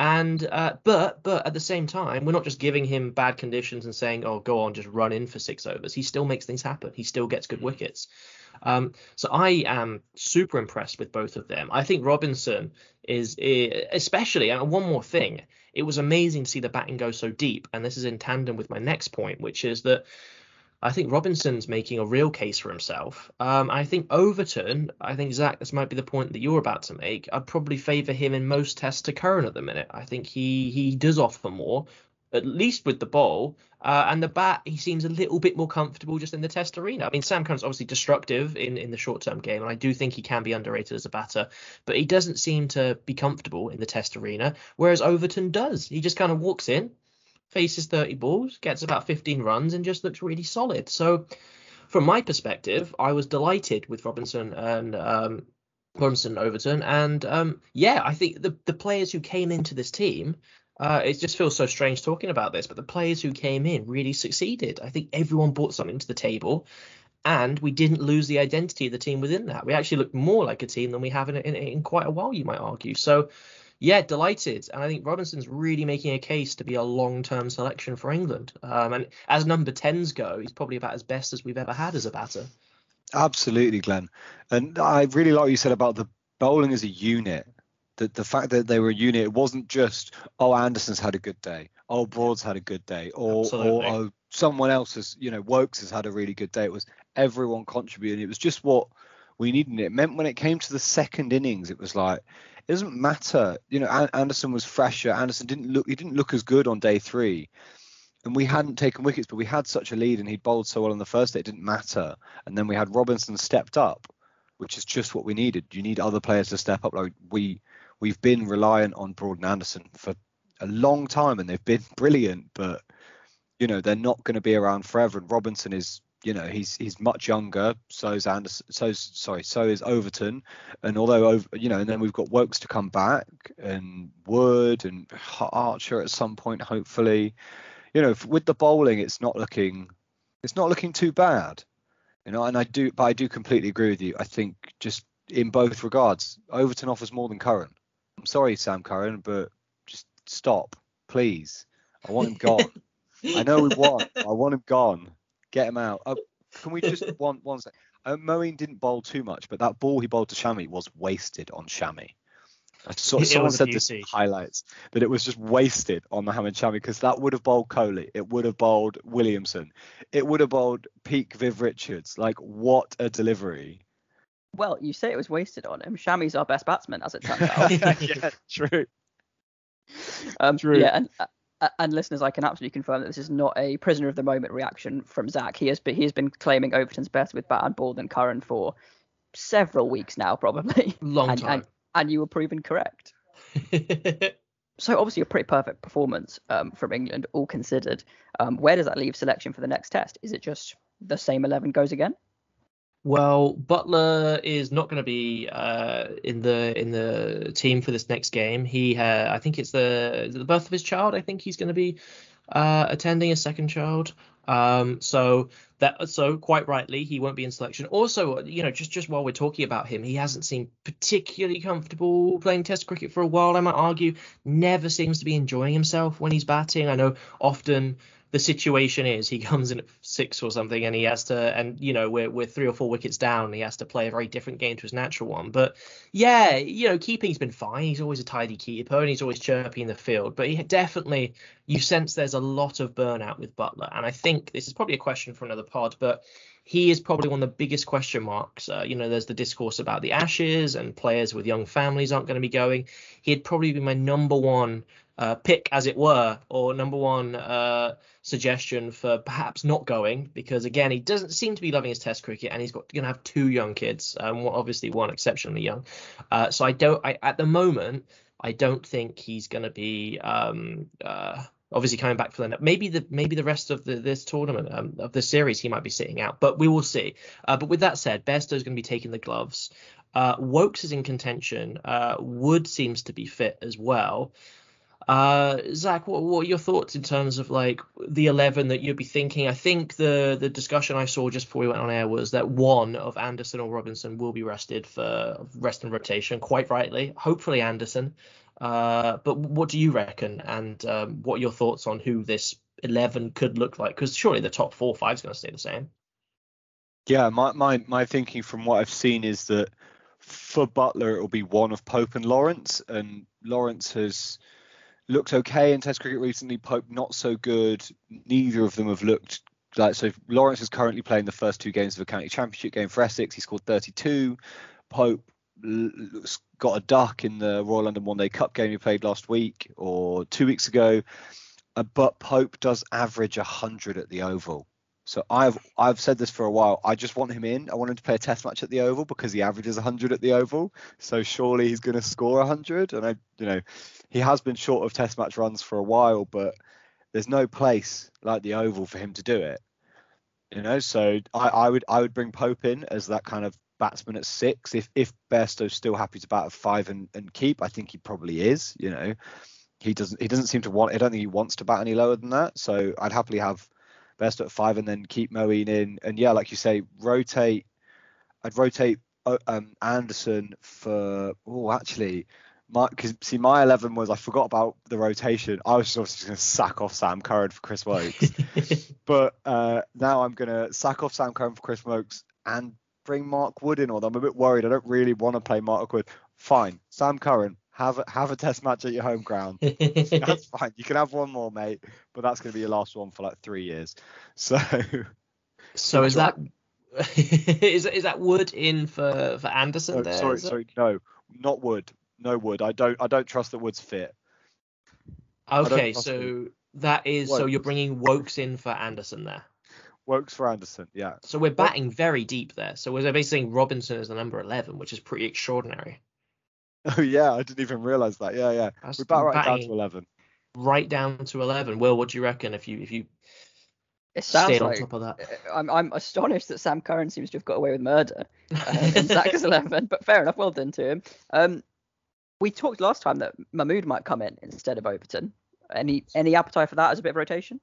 And uh, but but at the same time, we're not just giving him bad conditions and saying, oh, go on, just run in for six overs. He still makes things happen. He still gets good wickets. Um, so I am super impressed with both of them. I think Robinson is, especially, and one more thing, it was amazing to see the batting go so deep. And this is in tandem with my next point, which is that I think Robinson's making a real case for himself. Um, I think Overton, I think Zach, this might be the point that you're about to make. I'd probably favour him in most tests to Curran at the minute. I think he he does offer more at least with the ball. Uh, and the bat, he seems a little bit more comfortable just in the test arena. I mean, Sam Curran's obviously destructive in, in the short term game, and I do think he can be underrated as a batter, but he doesn't seem to be comfortable in the test arena, whereas Overton does. He just kind of walks in, faces 30 balls, gets about 15 runs, and just looks really solid. So, from my perspective, I was delighted with Robinson and um, Robinson Overton, and um, yeah, I think the the players who came into this team uh, it just feels so strange talking about this, but the players who came in really succeeded. I think everyone brought something to the table, and we didn't lose the identity of the team within that. We actually looked more like a team than we have in, in, in quite a while, you might argue. So, yeah, delighted. And I think Robinson's really making a case to be a long term selection for England. Um, and as number 10s go, he's probably about as best as we've ever had as a batter. Absolutely, Glenn. And I really like what you said about the bowling as a unit the, the fact that they were a unit, it wasn't just oh Anderson's had a good day, oh Broad's had a good day, or or oh, someone else has you know Woakes has had a really good day. It was everyone contributing. It was just what we needed. It meant when it came to the second innings, it was like it doesn't matter. You know, Anderson was fresher. Anderson didn't look he didn't look as good on day three. And we hadn't taken wickets, but we had such a lead, and he bowled so well on the first day, it didn't matter. And then we had Robinson stepped up, which is just what we needed. You need other players to step up. Like we we've been reliant on Broad and Anderson for a long time, and they've been (laughs) brilliant. But you know they're not going to be around forever. And Robinson is, you know, he's he's much younger. So is Anderson. So sorry. So is Overton. And although you know, and then we've got Woakes to come back, and Wood and Archer at some point, hopefully. You know, with the bowling, it's not looking it's not looking too bad. You know, and I do, but I do completely agree with you. I think just in both regards, Overton offers more than Curran. I'm sorry, Sam Curran, but just stop, please. I want him gone. I know we want. (laughs) I want him gone. Get him out. Oh, can we just one one second? Uh, Moeen didn't bowl too much, but that ball he bowled to Shami was wasted on Shami. I saw, someone said this highlights that it was just wasted on Mohammad Shami because that would have bowled Kohli, it would have bowled Williamson, it would have bowled peak Viv Richards. Like what a delivery! Well, you say it was wasted on him. Shami's our best batsman, as it turns out. (laughs) yeah, (laughs) true. Um, true. Yeah, and uh, and listeners, I can absolutely confirm that this is not a prisoner of the moment reaction from Zach. He has been he has been claiming Overton's best with bat and ball than Curran for several weeks now, probably. Long and, time. And, and you were proven correct. (laughs) so obviously a pretty perfect performance um, from England, all considered. Um, where does that leave selection for the next test? Is it just the same eleven goes again? Well, Buttler is not going to be uh, in the in the team for this next game. He, uh, I think it's the the birth of his child. I think he's going to be uh, attending a second child. Um, so that so quite rightly he won't be in selection. Also, you know, just just while we're talking about him, he hasn't seemed particularly comfortable playing Test cricket for a while. I might argue, never seems to be enjoying himself when he's batting. I know often the situation is he (laughs) comes in at six or something and he has to and you know we're, we're three or four wickets down and he has to play a very different game to his natural one but yeah you know keeping's been fine he's always a tidy keeper and he's always chirpy in the field but he definitely you sense there's a lot of burnout with buttler and I think this is probably a question for another pod but he is probably one of the biggest question marks. Uh, you know, there's the discourse about the Ashes and players with young families aren't going to be going. He'd probably be my number one uh, pick, as it were, or number one uh, suggestion for perhaps not going because again, he doesn't seem to be loving his Test cricket, and he's got going to have two young kids, um, obviously one exceptionally young. Uh, so I don't, I, at the moment, I don't think he's going to be. Um, uh, obviously coming back for the maybe the maybe the rest of the, this tournament um, of the series he might be sitting out, but we will see. Uh, but with that said, Bairstow is going to be taking the gloves. Uh, Woakes is in contention. Uh, Wood seems to be fit as well. Uh, Zach, what, what are your thoughts in terms of like the eleven that you'd be thinking? I think the the discussion I saw just before we went on air was that one of Anderson or Robinson will be rested for rest and rotation. Quite rightly, hopefully Anderson. Uh, but what do you reckon, and um, what are your thoughts on who this 11 could look like? Because surely the top four five is going to stay the same. Yeah, my, my my thinking from what I've seen is that for Buttler, it will be one of Pope and Lawrence, and Lawrence has looked okay in Test cricket recently. Pope not so good. Neither of them have looked like so. Lawrence is currently playing the first two games of a county championship game for Essex. He scored 32. Pope got a duck in the Royal London One Day Cup game he played last week or two weeks ago. Uh, but Pope does average 100 at the Oval. So I've I've said this for a while. I just want him in. I want him to play a Test match at the Oval because he averages 100 at the Oval. So surely he's going to score 100. And I, you know, he has been short of Test match runs for a while, but there's no place like the Oval for him to do it. You know, so I, I would I would bring Pope in as that kind of batsman at six. If if Bairstow's still happy to bat at five and, and keep, I think he probably is. You know, he doesn't he doesn't seem to want. I don't think he wants to bat any lower than that. So I'd happily have Bairstow at five and then keep Moeen in. And yeah, like you say, rotate. I'd rotate uh, um, Anderson for. Oh, actually. My, cause see, my 11 was I forgot about the rotation. I was just obviously going to sack off Sam Curran for Chris Woakes, (laughs) but uh, now I'm going to sack off Sam Curran for Chris Woakes and bring Mark Wood in, although I'm a bit worried. I don't really want to play Mark Wood. Fine, Sam Curran, have a, have a test match at your home ground. (laughs) that's fine. You can have one more, mate, but that's going to be your last one for like three years. So, so is that (laughs) is is that Wood in for for Anderson? No, there, sorry, sorry, no, not Wood. No Wood. I don't I don't trust that Wood's fit. Okay, so that is so you're bringing Woakes in for Anderson there. Woakes for Anderson, yeah. So we're batting very deep there. So we're basically saying Robinson is the number 11, which is pretty extraordinary. (laughs) Oh yeah, I didn't even realise that. Yeah, yeah. That's we're bat right down to 11. Right down to 11. Will, what do you reckon if you if you it sounds like, on top of that? Uh, I'm I'm astonished that Sam Curran seems to have got away with murder (laughs) uh, in Zach's 11, but fair enough. Well done to him. Um, we talked last time that Mahmood might come in instead of Overton. Any any appetite for that as a bit of rotation?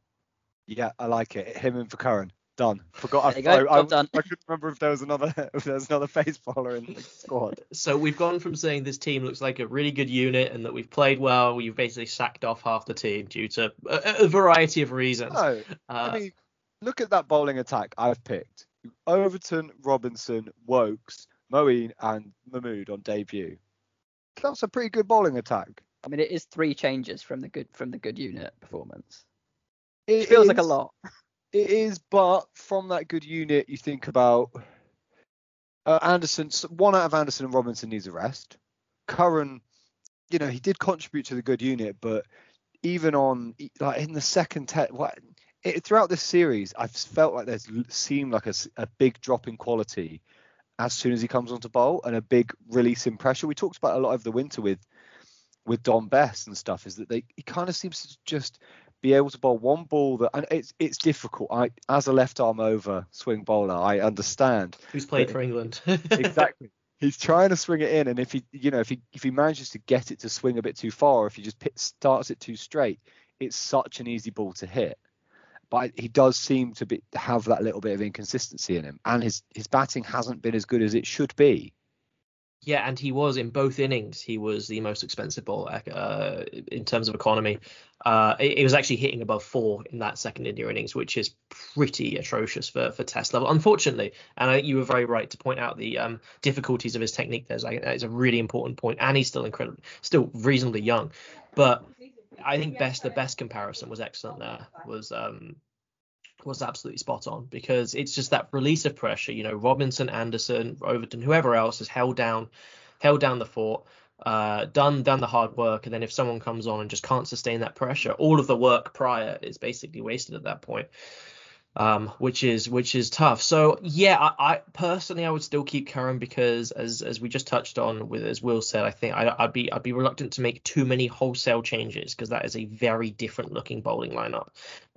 Yeah, I like it. Him and for Curran. Done. Forgot. I, I, I, done. I, couldn't remember if there was another (laughs) if there was another face bowler in the squad. So we've gone from saying this team looks like a really good unit and that we've played well. We've basically sacked off half the team due to a, a variety of reasons. No, uh, I mean, look at that bowling attack I've picked: Overton, Robinson, Woakes, Moeen, and Mahmood on debut. That's a pretty good bowling attack. I mean, it is three changes from the good from the good unit performance. It, it feels is, like a lot. It is, but from that good unit, you think about uh, Anderson. One out of Anderson and Robinson needs a rest. Curran, you know, he did contribute to the good unit, but even on like in the second test, what it, throughout this series, I've felt like there's seemed like a, a big drop in quality as soon as he comes onto bowl and a big release in pressure. We talked about a lot over the winter with with Dom Bess and stuff. Is that they he kind of seems to just be able to bowl one ball that and it's it's difficult. I as a left arm over swing bowler, I understand. Who's played for England? (laughs) exactly. He's trying to swing it in, and if he, you know, if he if he manages to get it to swing a bit too far, or if he just pit, starts it too straight, it's such an easy ball to hit. But he does seem to be have that little bit of inconsistency in him, and his his batting hasn't been as good as it should be. Yeah, and he was in both innings. He was the most expensive bowler uh, in terms of economy. Uh, it, was actually hitting above four in that second India innings, which is pretty atrocious for, for Test level, unfortunately. And I, think you were very right to point out the um, difficulties of his technique. There's like that is a really important point, and he's still incredible, still reasonably young. But I think best the best comparison was excellent. There was um, was absolutely spot on because it's just that release of pressure. You know, Robinson, Anderson, Overton, whoever else has held down, held down the fort, uh, done done the hard work, and then if someone comes on and just can't sustain that pressure, all of the work prior is basically wasted at that point um, which is which is tough. So yeah, I, I, personally I would still keep Curran because as as we just touched on with as Will said, I think I, would be I'd be reluctant to make too many wholesale changes because that is a very different looking bowling lineup.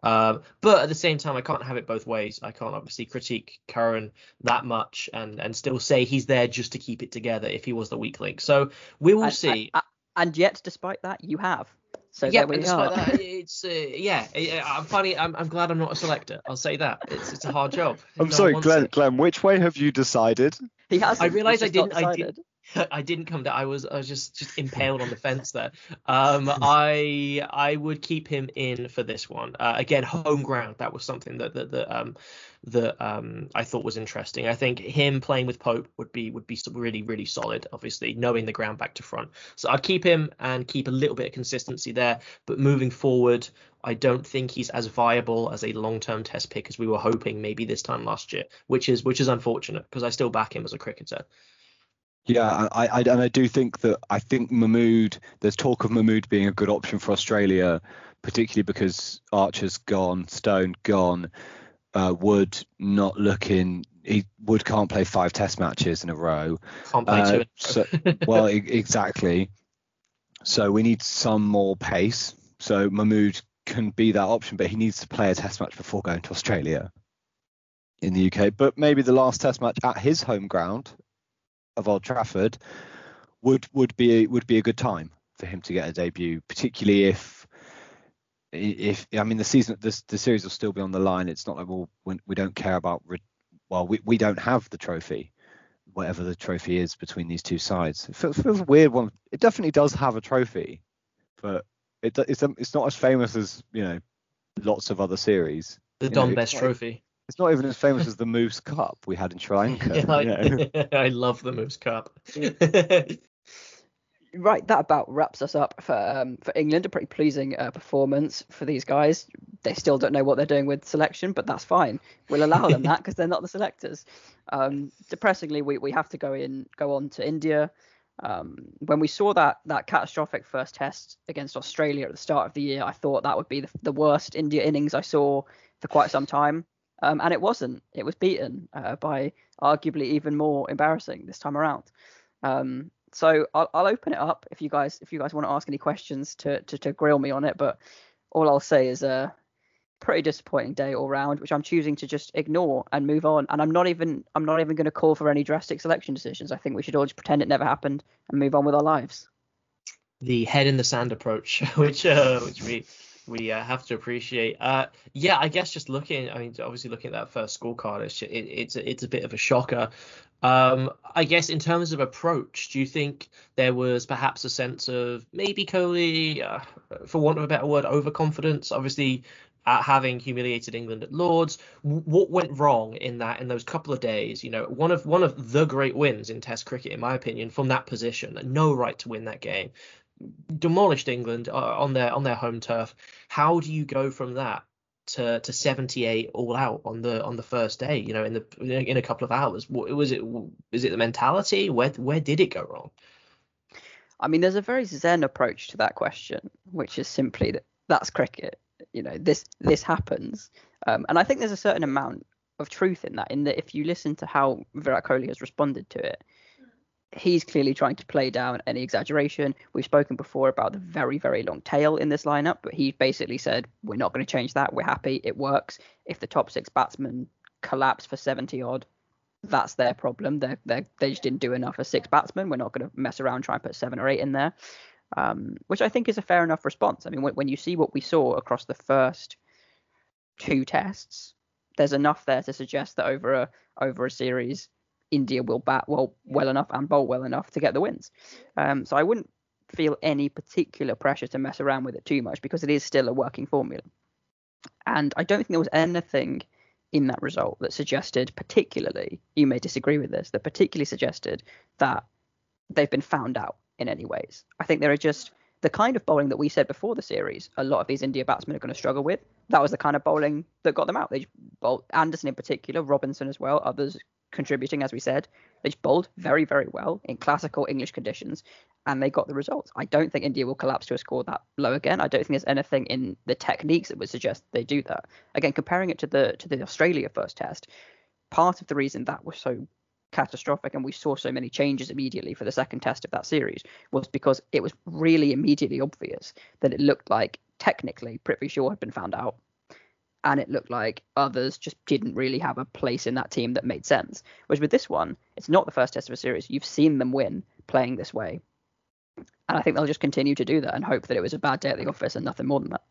Um, but at the same time, I can't have it both ways. I can't obviously critique Curran that much and and still say he's there just to keep it together if he was the weak link. So we will and, see. And, and yet, despite that, you have. So yeah, but that, it's uh, yeah. I'm funny. I'm, I'm glad I'm not a selector. I'll say that. It's it's a hard job. (laughs) I'm no sorry, Glenn. It. Glenn, which way have you decided? He has. I realised I didn't. I did. (laughs) I didn't come to. I was. I was just just impaled on the fence there. Um, I I would keep him in for this one. Uh, again, home ground. That was something that that, that um that um, I thought was interesting. I think him playing with Pope would be would be really really solid. Obviously, knowing the ground back to front, so I'd keep him and keep a little bit of consistency there. But moving forward, I don't think he's as viable as a long term Test pick as we were hoping maybe this time last year, which is which is unfortunate because I still back him as a cricketer. Yeah, I, I and I do think that I think Mahmood. There's talk of Mahmood being a good option for Australia, particularly because Archer's gone, Stone gone uh, Wood not looking. He Wood can't play five Test matches in a row. Can't play uh, two. so, well, exactly. So we need some more pace. So Mahmood can be that option, but he needs to play a Test match before going to Australia in the UK. But maybe the last Test match at his home ground of Old Trafford would would be would be a good time for him to get a debut, particularly if if I mean the season, the, the series will still be on the line. It's not like well, we, we don't care about. Well, we, we don't have the trophy, whatever the trophy is between these two sides. It feels, feels a weird one. It definitely does have a trophy, but it, it's it's not as famous as you know lots of other series. The Don know, Best Trophy. It's not even as famous as the Moose Cup we had in Sri (laughs) Lanka. yeah, I, (laughs) I, love the Moose Cup. (laughs) right, that about wraps us up for um, for England. A pretty pleasing uh, performance for these guys. They still don't know what they're doing with selection, but that's fine. We'll allow them that (laughs) because they're not the selectors. Um, depressingly, we, we have to go in go on to India. Um, when we saw that that catastrophic first test against Australia at the start of the year, I thought that would be the, the worst India innings I saw for quite some time. Um, and it wasn't. It was beaten uh, by arguably even more embarrassing this time around. Um, so I'll, I'll open it up if you guys if you guys want to ask any questions to, to to grill me on it. But all I'll say is a pretty disappointing day all round, which I'm choosing to just ignore and move on. And I'm not even I'm not even going to call for any drastic selection decisions. I think we should all just pretend it never happened and move on with our lives. The head in the sand approach, (laughs) which uh, which we we uh, have to appreciate. Uh, yeah, I guess just looking, I mean, obviously looking at that first scorecard, it's it, it's it's a bit of a shocker. Um, I guess in terms of approach, do you think there was perhaps a sense of maybe Kohli, uh, for want of a better word, overconfidence? Obviously, at having humiliated England at Lords, what went wrong in that in those couple of days? You know, one of one of the great wins in Test cricket, in my opinion, from that position, no right to win that game, demolished England uh, on their on their home turf. How do you go from that to, to 78 all out on the on the first day you know in the in a couple of hours? Was it is it the mentality? Where where did it go wrong? I mean there's a very zen approach to that question which is simply that that's cricket. You know this this happens. Um, and i think there's a certain amount of truth in that in that if you listen to how virat kohli has responded to it he's clearly trying to play down any exaggeration. We've spoken before about the very, very long tail in this lineup, but he basically said, We're not going to change that. We're happy. It works. If the top six batsmen collapse for 70 odd, that's their problem. They they they just didn't do enough as six batsmen. We're not going to mess around try and put seven or eight in there, um, which I think is a fair enough response. I mean, when, when you see what we saw across the first two tests, there's enough there to suggest that over a over a series, India will bat well well enough and bowl well enough to get the wins. Um, so I wouldn't feel any particular pressure to mess around with it too much because it is still a working formula. And I don't think there was anything in that result that suggested, particularly, you may disagree with this, that particularly suggested that they've been found out in any ways. I think there are just the kind of bowling that we said before the series, a lot of these India batsmen are going to struggle with. That was the kind of bowling that got them out. They bowled Anderson in particular, Robinson as well, others contributing, as we said. They bowled very, very well in classical English conditions, and they got the results. I don't think India will collapse to a score that low again. I don't think there's anything in the techniques that would suggest they do that. Again, comparing it to the to the Australia first test, part of the reason that was so catastrophic and we saw so many changes immediately for the second test of that series was because it was really immediately obvious that it looked like technically Prithvi Shaw had been found out and it looked like others just didn't really have a place in that team that made sense. Whereas with this one, it's not the first test of a series. You've seen them win playing this way. And I think they'll just continue to do that and hope that it was a bad day at the office and nothing more than that.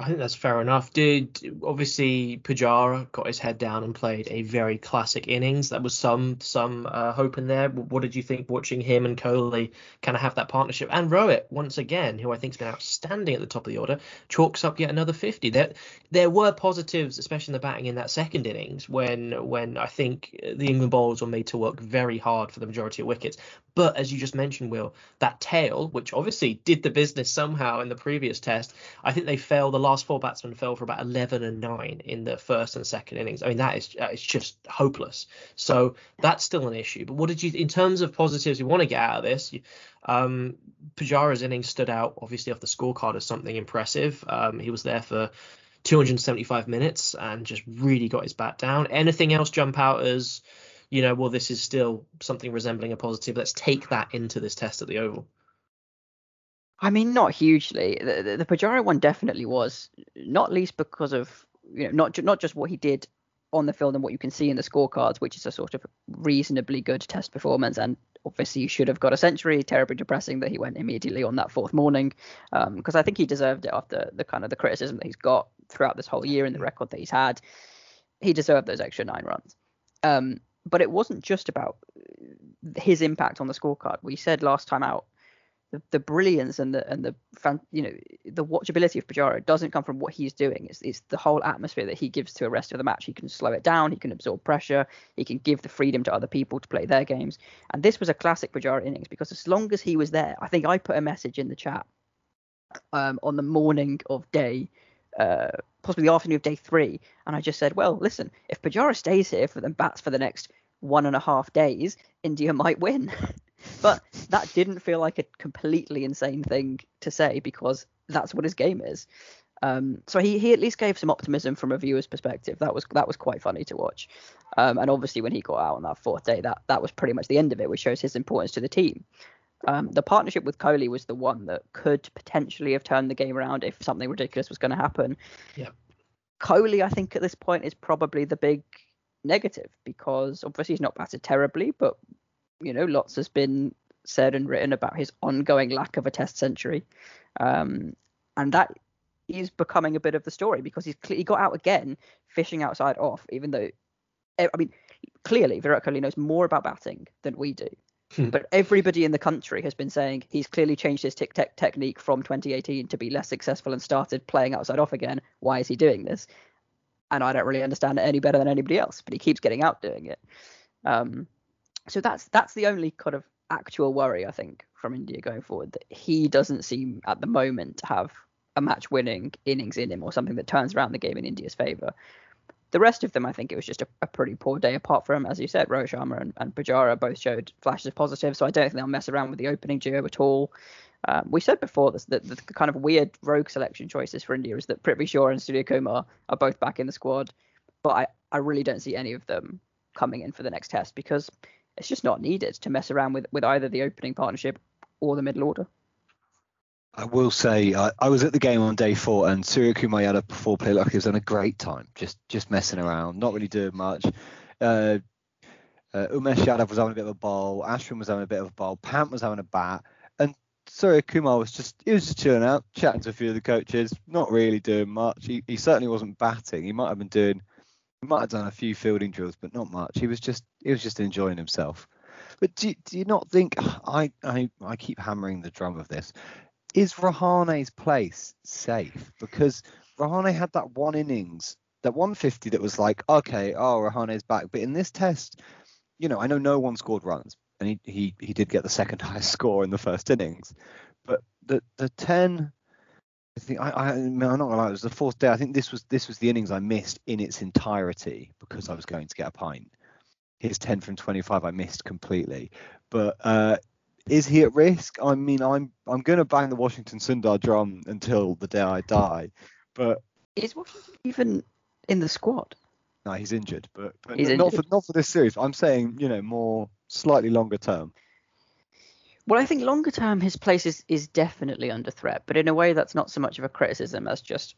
I think that's fair enough. Did obviously Pujara got his head down and played a very classic innings. That was some some uh, hope in there. What did you think watching him and Kohli kind of have that partnership? And Rohit once again, who I think has been outstanding at the top of the order, chalks up yet another 50. There there were positives, especially in the batting in that second innings when when I think the England bowlers were made to work very hard for the majority of wickets. But as you just mentioned, Will, that tail, which obviously did the business somehow in the previous test, I think they failed The last four batsmen fell for about 11 and 9 in the first and second innings. I mean, that is it's just hopeless. So that's still an issue. But what did you, in terms of positives you want to get out of this, um, Pujara's innings stood out obviously off the scorecard as something impressive. Um, he was there for 275 minutes and just really got his bat down. Anything else jump out as, you know, well, this is still something resembling a positive. Let's take that into this test at the Oval. I mean, not hugely. The, the, the Pujara one definitely was, not least because of you know not not just what he did on the field and what you can see in the scorecards, which is a sort of reasonably good test performance. And obviously, you should have got a century. Terribly depressing that he went immediately on that fourth morning, because um, I think he deserved it after the kind of the criticism that he's got throughout this whole year and the record that he's had. He deserved those extra nine runs. Um, but it wasn't just about his impact on the scorecard. We said last time out the, the brilliance and the and the you know the watchability of Pujara doesn't come from what he's doing. It's, it's the whole atmosphere that he gives to the rest of the match. He can slow it down. He can absorb pressure. He can give the freedom to other people to play their games. And this was a classic Pujara innings because as long as he was there, I think I put a message in the chat um, on the morning of day, uh, possibly the afternoon of day three, and I just said, well, listen, if Pujara stays here for the bats for the next one and a half days, India might win. (laughs) But that didn't feel like a completely insane thing to say because that's what his game is. Um, so he, he at least gave some optimism from a viewer's perspective. That was that was quite funny to watch. Um, and obviously when he got out on that fourth day, that that was pretty much the end of it, which shows his importance to the team. Um, the partnership with Kohli was the one that could potentially have turned the game around if something ridiculous was going to happen. Yeah. Kohli, I think at this point is probably the big negative because obviously he's not batted terribly, but you know, lots has been said and written about his ongoing lack of a test century. Um, and that is becoming a bit of the story because he's he got out again fishing outside off, even though, I mean, clearly Virat Kohli knows more about batting than we do. Hmm. But everybody in the country has been saying he's clearly changed his tic tac technique from 2018 to be less successful and started playing outside off again. Why is he doing this? And I don't really understand it any better than anybody else, but he keeps getting out doing it. Um, so that's that's the only kind of actual worry I think from India going forward that he doesn't seem at the moment to have a match winning innings in him or something that turns around the game in India's favour. The rest of them, I think it was just a, a pretty poor day apart from, as you said, Rohit Sharma and, and Pujara both showed flashes of positive. So I don't think they'll mess around with the opening duo at all. Um, we said before this, that the kind of weird rogue selection choices for India is that Prithvi Shaw and Surya Kumar are both back in the squad, but I, I really don't see any of them coming in for the next test because it's just not needed to mess around with with either the opening partnership or the middle order. I will say I, I was at the game on day four, and Surya Kumar Yadav before play like he was on a great time, just just messing around, not really doing much. Uh, uh, Umesh Yadav was having a bit of a ball, Ashwin was having a bit of a ball, Pant was having a bat, and Surya Kumar was just he was just chilling out, chatting to a few of the coaches, not really doing much. He, he certainly wasn't batting. He might have been doing, he might have done a few fielding drills, but not much. He was just he was just enjoying himself. But do, do you not think I, I I keep hammering the drum of this? Is Rahane's place safe? Because Rahane had that one innings, that 150 that was like, okay, oh Rahane's back. But in this test, you know, I know no one scored runs, and he he, he did get the second (laughs) highest score in the first innings. But the the 10 I think I, I am not gonna lie, it was the fourth day. I think this was this was the innings I missed in its entirety because I was going to get a pint. His 10 from 25 I missed completely. But uh, is he at risk? I mean, I'm I'm going to bang the Washington Sundar drum until the day I die. But is Washington even in the squad? No, he's injured. But, but he's not injured. for not for this series. I'm saying you know more slightly longer term. Well, I think longer term his place is, is definitely under threat, but in a way that's not so much of a criticism as just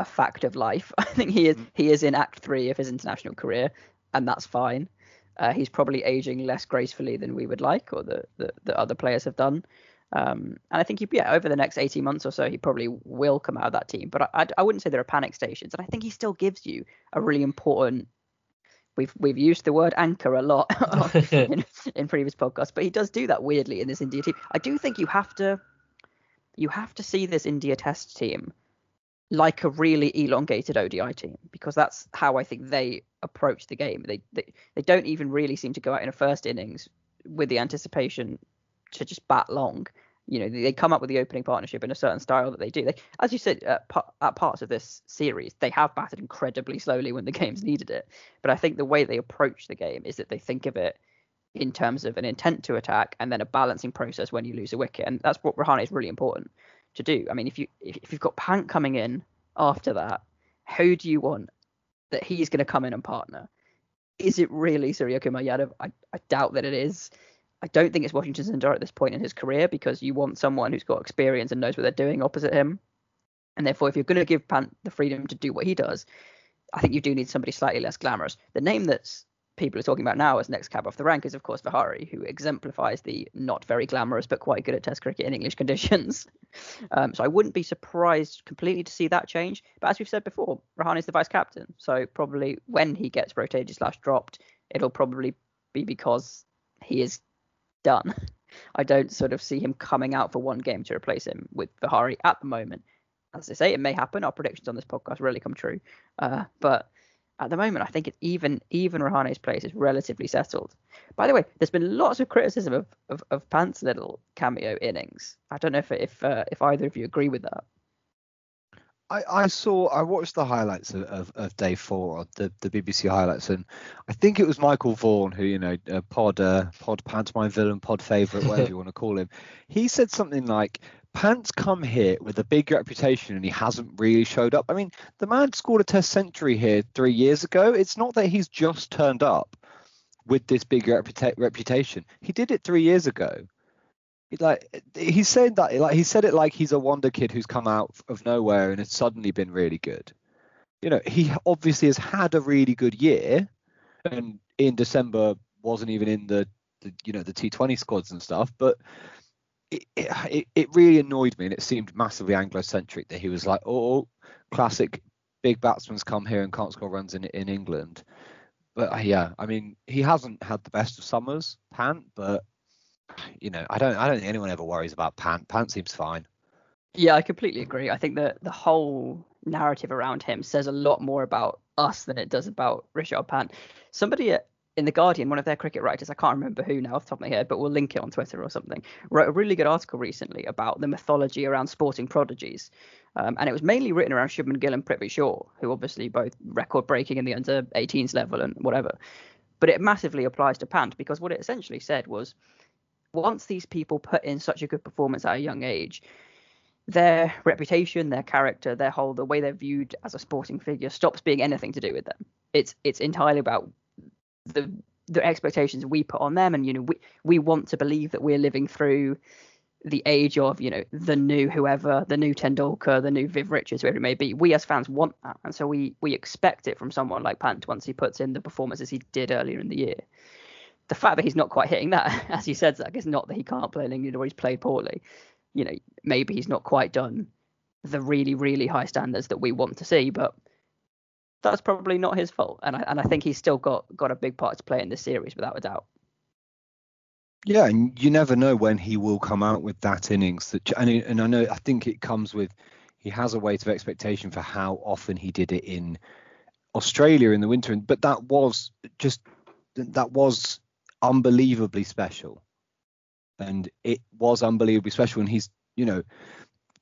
a, fact of life. (laughs) I think he is mm-hmm. he is in Act Three of his international career, and that's fine. Uh, he's probably aging less gracefully than we would like, or the the, the other players have done. Um, and I think he, yeah, over the next 18 months or so, he probably will come out of that team. But I, I, I wouldn't say there are panic stations. And I think he still gives you a really important We've we've used the word anchor a lot (laughs) (laughs) in, in previous podcasts, but he does do that weirdly in this India team. I do think you have to you have to see this India Test team like a really elongated ODI team because that's how I think they approach the game. They they, they don't even really seem to go out in a first innings with the anticipation to just bat long you know they come up with the opening partnership in a certain style that they do. They, as you said, at, at parts of this series, they have batted incredibly slowly when the (laughs) games needed it. But I think the way they approach the game is that they think of it in terms of an intent to attack and then a balancing process when you lose a wicket, and that's what Rahane is really important to do. I mean, if you if you've got Pant coming in after that, who do you want that he's going to come in and partner? Is it really Surya Kumar Yadav? I, I doubt that it is. I don't think it's Washington Sundar at this point in his career because you want someone who's got experience and knows what they're doing opposite him. And therefore, if you're going to give Pant the freedom to do what he does, I think you do need somebody slightly less glamorous. The name that's people are talking about now as next cab off the rank is, of course, Vihari, who exemplifies the not very glamorous but quite good at Test cricket in English (laughs) conditions. um, so I wouldn't be surprised completely to see that change. But as we've said before, Rahane is the vice captain, so probably when he gets rotated slash dropped, it'll probably be because he is done. (laughs) I don't sort of see him coming out for one game to replace him with Vihari at the moment. As I say, it may happen. Our predictions on this podcast really come true. Uh, but at the moment, I think it's even even Rahane's place is relatively settled. By the way, there's been lots of criticism of of, of Pant's little cameo innings. I don't know if if uh, if either of you agree with that. I, I saw I watched the highlights of, of, of day four, the, the BBC highlights, and I think it was Michael Vaughan who you know uh, pod uh, pod pantomime villain, pod favourite, whatever you (laughs) want to call him. He said something like, "Pant's come here with a big reputation and he hasn't really showed up." I mean, the man scored a Test century here three years ago. It's not that he's just turned up with this big reputa- reputation. He did it three years ago like he said that like he said it like he's a wonder kid who's come out of nowhere and has suddenly been really good. You know, he obviously has had a really good year, and in December wasn't even in the, the you know the T20 squads and stuff, but. It, it, really annoyed me and it seemed massively Anglo-centric that he was like, oh, classic big batsman's come here and can't score runs in in England. But uh, yeah, I mean, he hasn't had the best of summers, Pant, but you know, I don't I don't think anyone ever worries about Pant. Pant seems fine. Yeah, I completely agree. I think that the whole narrative around him says a lot more about us than it does about Rishabh Pant. Somebody at, in the Guardian, one of their cricket writers, I can't remember who now off the top of my head, but we'll link it on Twitter or something, wrote a really good article recently about the mythology around sporting prodigies. Um, and it was mainly written around Shubman Gill and Prithvi Shaw, who obviously both record breaking in the under 18s level and whatever. But it massively applies to Pant because what it essentially said was once these people put in such a good performance at a young age, their reputation, their character, their whole the way they're viewed as a sporting figure stops being anything to do with them. It's it's entirely about the the expectations we put on them, and you know we we want to believe that we're living through the age of you know the new whoever, the new Tendulkar, the new Viv Richards, whoever it may be. We as fans want that, and so we we expect it from someone like Pant once he puts in the performances he did earlier in the year. The fact that he's not quite hitting that, (laughs) as you said, Zach, is not that he can't play England or he's played poorly. You know, maybe he's not quite done the really really high standards that we want to see, but that's probably not his fault. And I and I think he's still got got a big part to play in this series without a doubt. Yeah, and you never know when he will come out with that innings. That and and I know I think it comes with he has a weight of expectation for how often he did it in Australia in the winter, but that was just that was unbelievably special, and it was unbelievably special. And he's you know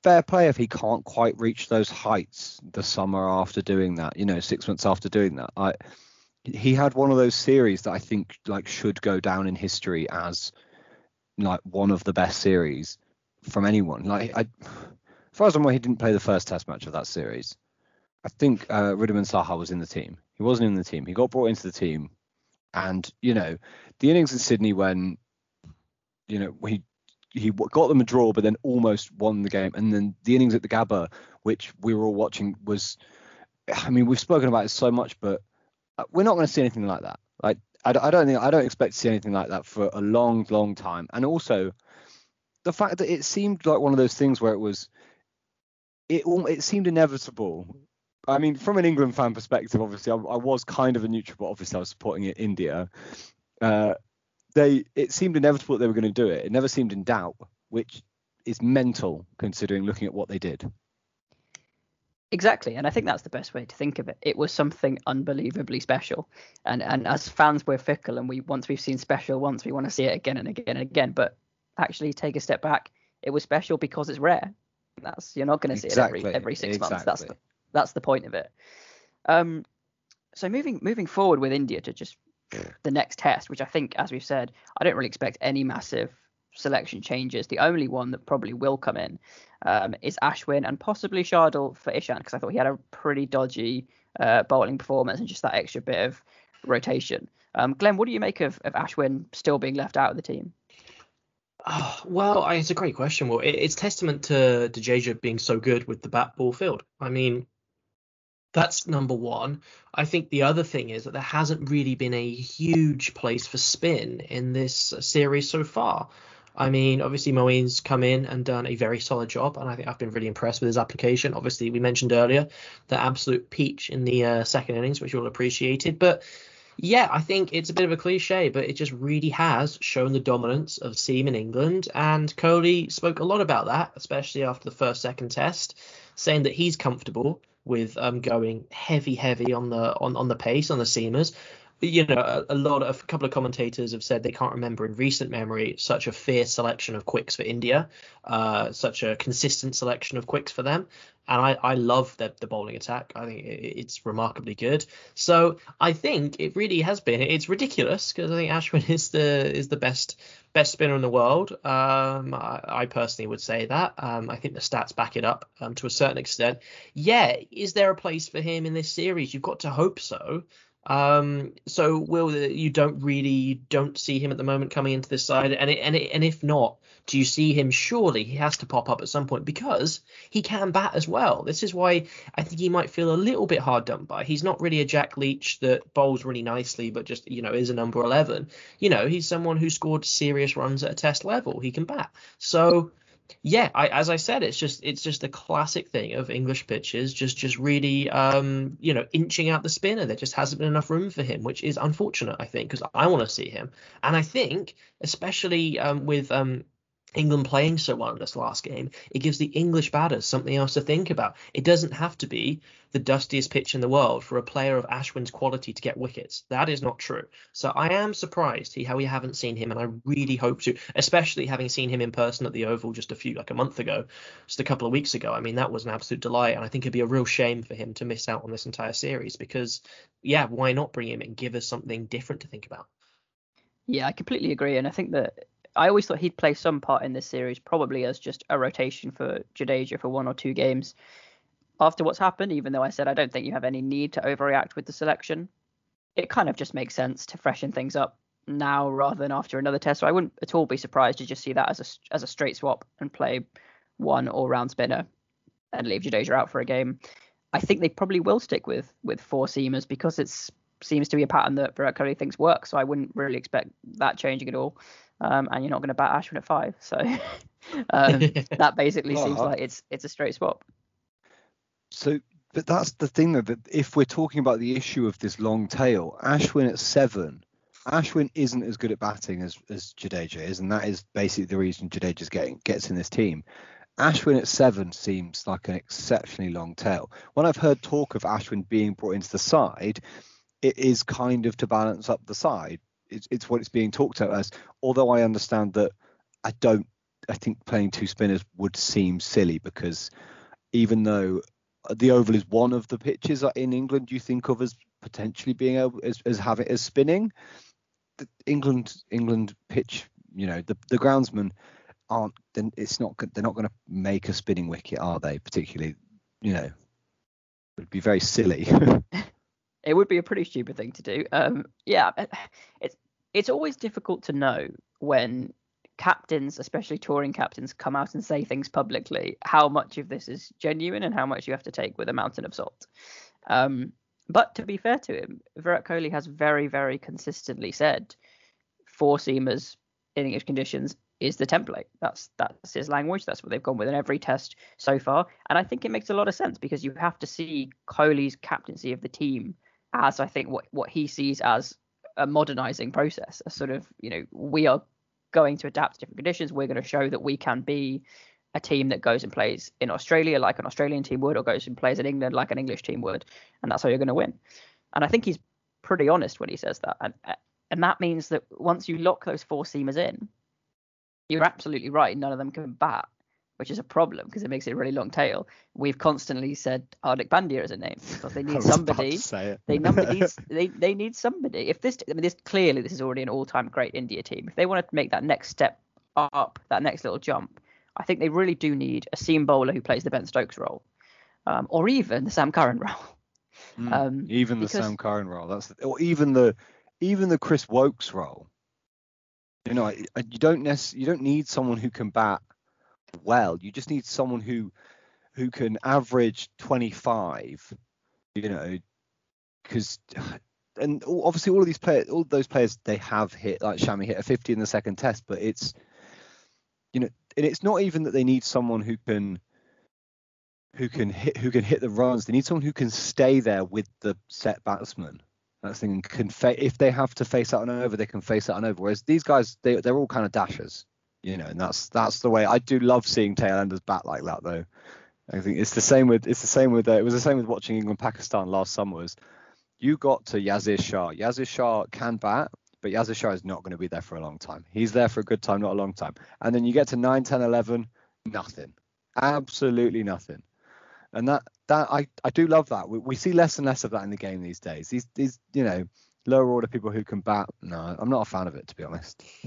fair play if he can't quite reach those heights the summer after doing that. You know, six months after doing that, I he had one of those series that I think like should go down in history as like one of the best series from anyone. Like I, as far as I'm aware, he didn't play the first Test match of that series. I think uh, Wriddhiman Saha was in the team. He wasn't in the team. He got brought into the team, and you know the innings in Sydney when you know he he got them a draw, but then almost won the game, and then the innings at the Gabba, which we were all watching, was. I mean, we've spoken about it so much, but uh, we're not going to see anything like that. Like I, I don't think I don't expect to see anything like that for a long, long time. And also the fact that it seemed like one of those things where it was it it seemed inevitable. I mean, from an England fan perspective, obviously I, I was kind of a neutral, but obviously I was supporting India. Uh, they it seemed inevitable that they were going to do it. It never seemed in doubt, which is mental considering looking at what they did. Exactly, and I think that's the best way to think of it. It was something unbelievably special, and and as fans we're fickle, and we once we've seen special once, we want to see it again and again and again. But actually, take a step back. It was special because it's rare. That's you're not going to see exactly. it every every six exactly. months. That's the that's the point of it. Um, so moving moving forward with India to just the next test, which I think, as we've said, I don't really expect any massive selection changes. The only one that probably will come in um, is Ashwin and possibly Shardul for Ishant because I thought he had a pretty dodgy uh, bowling performance and just that extra bit of rotation. Um, Glenn, what do you make of, of Ashwin still being left out of the team? Oh, well, it's a great question. Well, it's testament to Jadeja being so good with the bat ball field. I mean, that's number one. I think the other thing is that there hasn't really been a huge place for spin in this series so far. I mean, obviously Moeen's come in and done a very solid job, and I think I've been really impressed with his application. Obviously, we mentioned earlier the absolute peach in the uh, second innings, which you all appreciated. But yeah, I think it's a bit of a cliche, but it just really has shown the dominance of Seam in England. And Kohli spoke a lot about that, especially after the first second test, saying that he's comfortable with um, going heavy, heavy on the on, on the pace on the seamers you know, a, a, lot of a couple of commentators have said they can't remember in recent memory such a fierce selection of quicks for India, uh, such a consistent selection of quicks for them. And I, I love the, the bowling attack. I think it's remarkably good. So I think it really has been. It's ridiculous because I think Ashwin is the is the best best spinner in the world. Um, I, I, personally would say that. Um, I think the stats back it up um, to a certain extent. Yeah, is there a place for him in this series? You've got to hope so. Um, so Will, you don't really don't see him at the moment coming into this side, and it, and it, and if not, do you see him? Surely he has to pop up at some point because he can bat as well. This is why I think he might feel a little bit hard done by. He's not really a Jack Leach that bowls really nicely, but just you know is a number eleven. You know, he's someone who scored serious runs at a Test level. He can bat. So yeah, I, as I said, it's just it's just a classic thing of English pitches, just just really um, you know inching out the spinner. There just hasn't been enough room for him, which is unfortunate, I think, because I want to see him, and I think especially um, with um, England playing so well in this last game, it gives the English batters something else to think about. It doesn't have to be the dustiest pitch in the world for a player of Ashwin's quality to get wickets. That is not true. So I am surprised how we haven't seen him, and I really hope to, especially having seen him in person at the Oval just a few, like a month ago, just a couple of weeks ago. I mean, that was an absolute delight, and I think it'd be a real shame for him to miss out on this entire series because, yeah, why not bring him and give us something different to think about? Yeah, I completely agree, and I think that I always thought he'd play some part in this series, probably as just a rotation for Jadeja for one or two games. After what's happened, even though I said I don't think you have any need to overreact with the selection, it kind of just makes sense to freshen things up now rather than after another test. So I wouldn't at all be surprised to just see that as a as a straight swap and play one all round spinner and leave Jadeja out for a game. I think they probably will stick with with four seamers because it's seems to be a pattern that Virat Kohli thinks works. So I wouldn't really expect that changing at all. Um, and you're not going to bat Ashwin at five, so (laughs) (laughs) um, that basically seems like it's it's a straight swap. So, but that's the thing though that if we're talking about the issue of this long tail, Ashwin at seven, Ashwin isn't as good at batting as as Jadeja is, and that is basically the reason Jadeja's getting gets in this team. Ashwin at seven seems like an exceptionally long tail. When I've heard talk of Ashwin being brought into the side, it is kind of to balance up the side. It's, it's what it's being talked about as. Although I understand that I don't, I think playing two spinners would seem silly because even though the oval is one of the pitches in England you think of as potentially being able as, as have it as spinning, the England England pitch, you know, the the groundsman aren't then it's not they're not going to make a spinning wicket, are they? Particularly, you know, it would be very silly. (laughs) It would be a pretty stupid thing to do. Um, yeah, it's it's always difficult to know when captains, especially touring captains, come out and say things publicly. How much of this is genuine and how much you have to take with a mountain of salt. Um, but to be fair to him, Virat Kohli has very, very consistently said four seamers in English conditions is the template. That's that's his language. That's what they've gone with in every test so far. And I think it makes a lot of sense because you have to see Kohli's captaincy of the team as I think what what he sees as a modernizing process, a sort of you know we are going to adapt to different conditions. We're going to show that we can be a team that goes and plays in Australia like an Australian team would, or goes and plays in England like an English team would, and that's how you're going to win. And I think he's pretty honest when he says that, and and that means that once you lock those four seamers in, you're absolutely right. None of them can bat which is a problem because it makes it a really long tail. We've constantly said Hardik Pandya as a name because they (laughs) need somebody. they need (laughs) they they need somebody. If this, I mean, this clearly this is already an all-time great India team. If they want to make that next step up, that next little jump, I think they really do need a seam bowler who plays the Ben Stokes role, um, or even the Sam Curran role. Mm, (laughs) um, even the because, Sam Curran role. That's the, or even the even the Chris Woakes role. You know, you don't necessarily you don't need someone who can bat well. You just need someone who who can average 25. You know, because (sighs) and obviously all of these players, all those players, they have hit like Shami hit a 50 in the second test, but it's you know, and it's not even that they need someone who can who can hit who can hit the runs. They need someone who can stay there with the set batsman. That's thing can fa- if they have to face out and over, they can face out and over. Whereas these guys, they they're all kind of dashers you know, and that's that's the way I do love seeing tailenders bat like that though. I think it's the same with it's the same with uh, it was the same with watching England Pakistan last summer was you got to Yasir Shah. Yasir Shah can bat, but Yasir Shah is not going to be there for a long time. He's there for a good time, not a long time. And then you get to 9, 10, 11, nothing. Absolutely nothing. And that that I, I do love that. We, we see less and less of that in the game these days. These these you know lower order people who can bat. No, I'm not a fan of it to be honest. (laughs)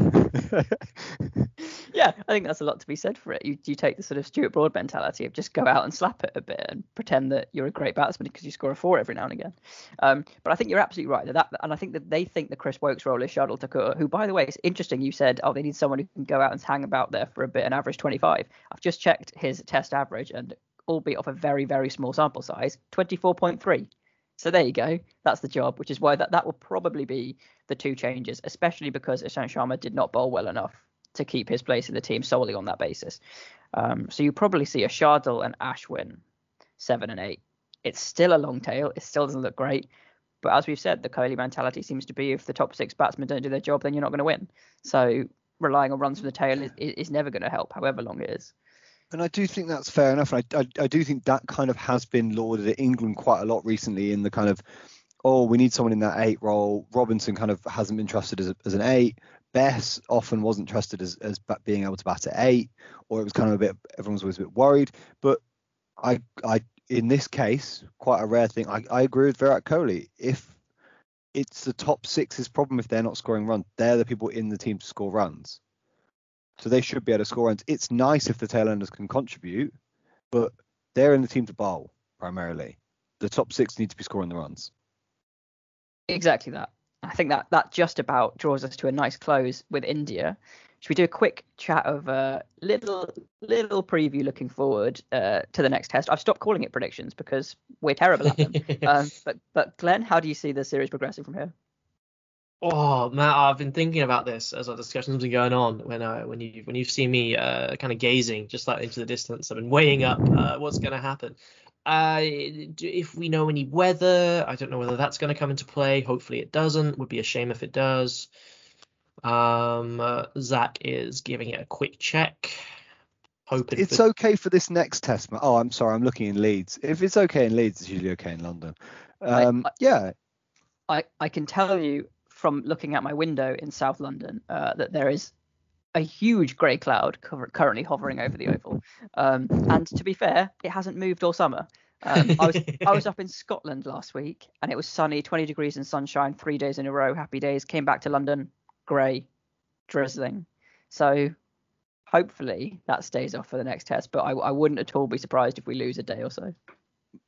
yeah, I think that's a lot to be said for it. You you take the sort of Stuart Broad mentality of just go out and slap it a bit and pretend that you're a great batsman because you score a four every now and again. Um, but I think you're absolutely right that, that and I think that they think that Chris Woakes' role is Shardul Thakur, who by the way, it's interesting. You said oh they need someone who can go out and hang about there for a bit and average 25. I've just checked his test average and albeit off a very very small sample size, 24.3. So there you go. That's the job, which is why that, that will probably be the two changes, especially because Ishant Sharma did not bowl well enough to keep his place in the team solely on that basis. Um, so you probably see a Shardul and Ashwin seven and eight. It's still a long tail. It still doesn't look great. But as we've said, the Kohli mentality seems to be if the top six batsmen don't do their job, then you're not going to win. So relying on runs from the tail is, is never going to help, however long it is. And I do think that's fair enough. And I, I, I do think that kind of has been lauded at England quite a lot recently in the kind of, oh, we need someone in that eight role. Robinson kind of hasn't been trusted as, a, as an eight. Bess often wasn't trusted as, as being able to bat at eight, or it was kind of a bit, everyone was always a bit worried. But I, I, in this case, quite a rare thing. I, I agree with Virat Kohli. If it's the top six's problem if they're not scoring runs, they're the people in the team to score runs. So they should be able to score runs. It's nice if the tailenders can contribute, but they're in the team to bowl primarily. The top six need to be scoring the runs. Exactly that. I think that that just about draws us to a nice close with India. Should we do a quick chat of a uh, little little preview looking forward uh, to the next test? I've stopped calling it predictions because we're terrible at them. (laughs) um, but but Glenn, how do you see the series progressing from here? Oh Matt, I've been thinking about this as our discussions have been going on. When uh, when you when you've seen me uh, kind of gazing just like into the distance, I've been weighing up uh, what's going to happen. Uh, if we know any weather, I don't know whether that's going to come into play. Hopefully it doesn't. Would be a shame if it does. Um, uh, Zach is giving it a quick check. Hoping it's for... okay for this next test. Oh, I'm sorry, I'm looking in Leeds. If it's okay in Leeds, it's usually okay in London. Um, I, I, yeah. I I can tell you from looking out my window in South London uh, that there is a huge grey cloud cover- currently hovering over the oval. Um, and to be fair, it hasn't moved all summer. Um, I was I was up in Scotland last week and it was sunny, 20 degrees and sunshine, three days in a row, happy days. Came back to London, grey, drizzling. So hopefully that stays off for the next test. But I, I wouldn't at all be surprised if we lose a day or so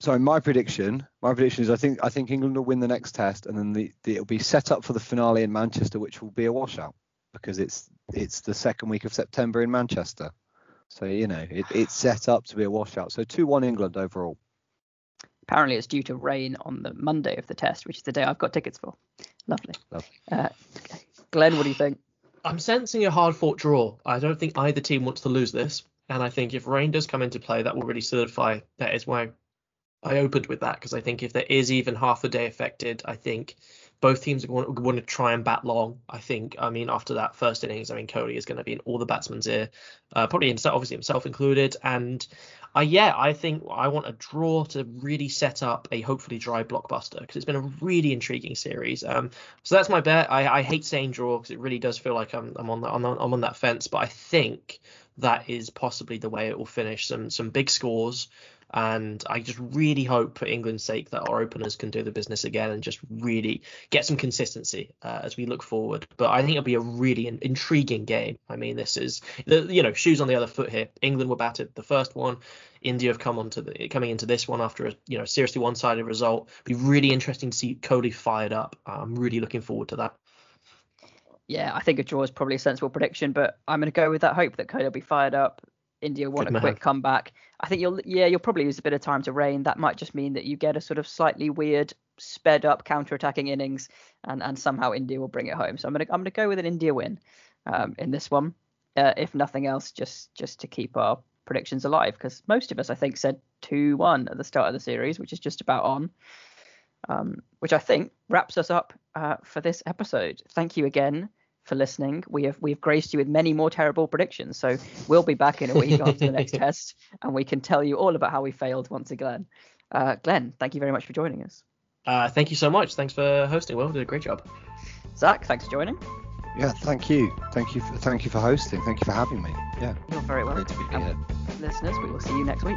sorry, my prediction, my prediction is I think I think England will win the next test, and then the, the, it'll be set up for the finale in Manchester, which will be a washout because it's it's the second week of September in Manchester. So you know it, it's set up to be a washout. So two one England overall. Apparently, it's due to rain on the Monday of the test, which is the day I've got tickets for. Lovely. Lovely. Uh, Glenn, what do you think? I'm sensing a hard fought draw. I don't think either team wants to lose this. And I think if rain does come into play, that will really solidify that is why I opened with that because I think if there is even half a day affected, I think both teams want, want to try and bat long. I think, I mean, after that first innings, I mean, Kohli is going to be in all the batsmen's ear, uh, probably himself, obviously himself included. And uh, yeah, I think I want a draw to really set up a hopefully dry blockbuster because it's been a really intriguing series. Um, so that's my bet. I, I hate saying draw because it really does feel like I'm, I'm on the, I'm on, I'm on that fence, but I think that is possibly the way it will finish. Some some big scores, and I just really hope, for England's sake, that our openers can do the business again and just really get some consistency uh, as we look forward. But I think it'll be a really in- intriguing game. I mean, this is the you know shoes on the other foot here. England were battered the first one. India have come onto the coming into this one after a you know seriously one-sided result. Be really interesting to see Kohli fired up. I'm really looking forward to that. Yeah, I think a draw is probably a sensible prediction, but I'm going to go with that hope that Kohli will be fired up. India want Good a man. quick comeback. I think you'll yeah you'll probably lose a bit of time to rain. That might just mean that you get a sort of slightly weird sped up counter-attacking innings, and and somehow India will bring it home. So I'm gonna I'm gonna go with an India win um, in this one, uh, if nothing else, just just to keep our predictions alive because most of us I think said two one at the start of the series, which is just about on. Um, which I think wraps us up uh, for this episode. Thank you again for listening. We have we've graced you with many more terrible predictions. So we'll be back in a week after the next (laughs) test, and we can tell you all about how we failed once again. Uh, Glenn, thank you very much for joining us. Uh, thank you so much. Thanks for hosting. Well, did a great job. Zach, thanks for joining. Yeah, thank you. Thank you. For, thank you for hosting. Thank you for having me. Yeah. You're very welcome. Great to be here. Listeners, we will see you next week.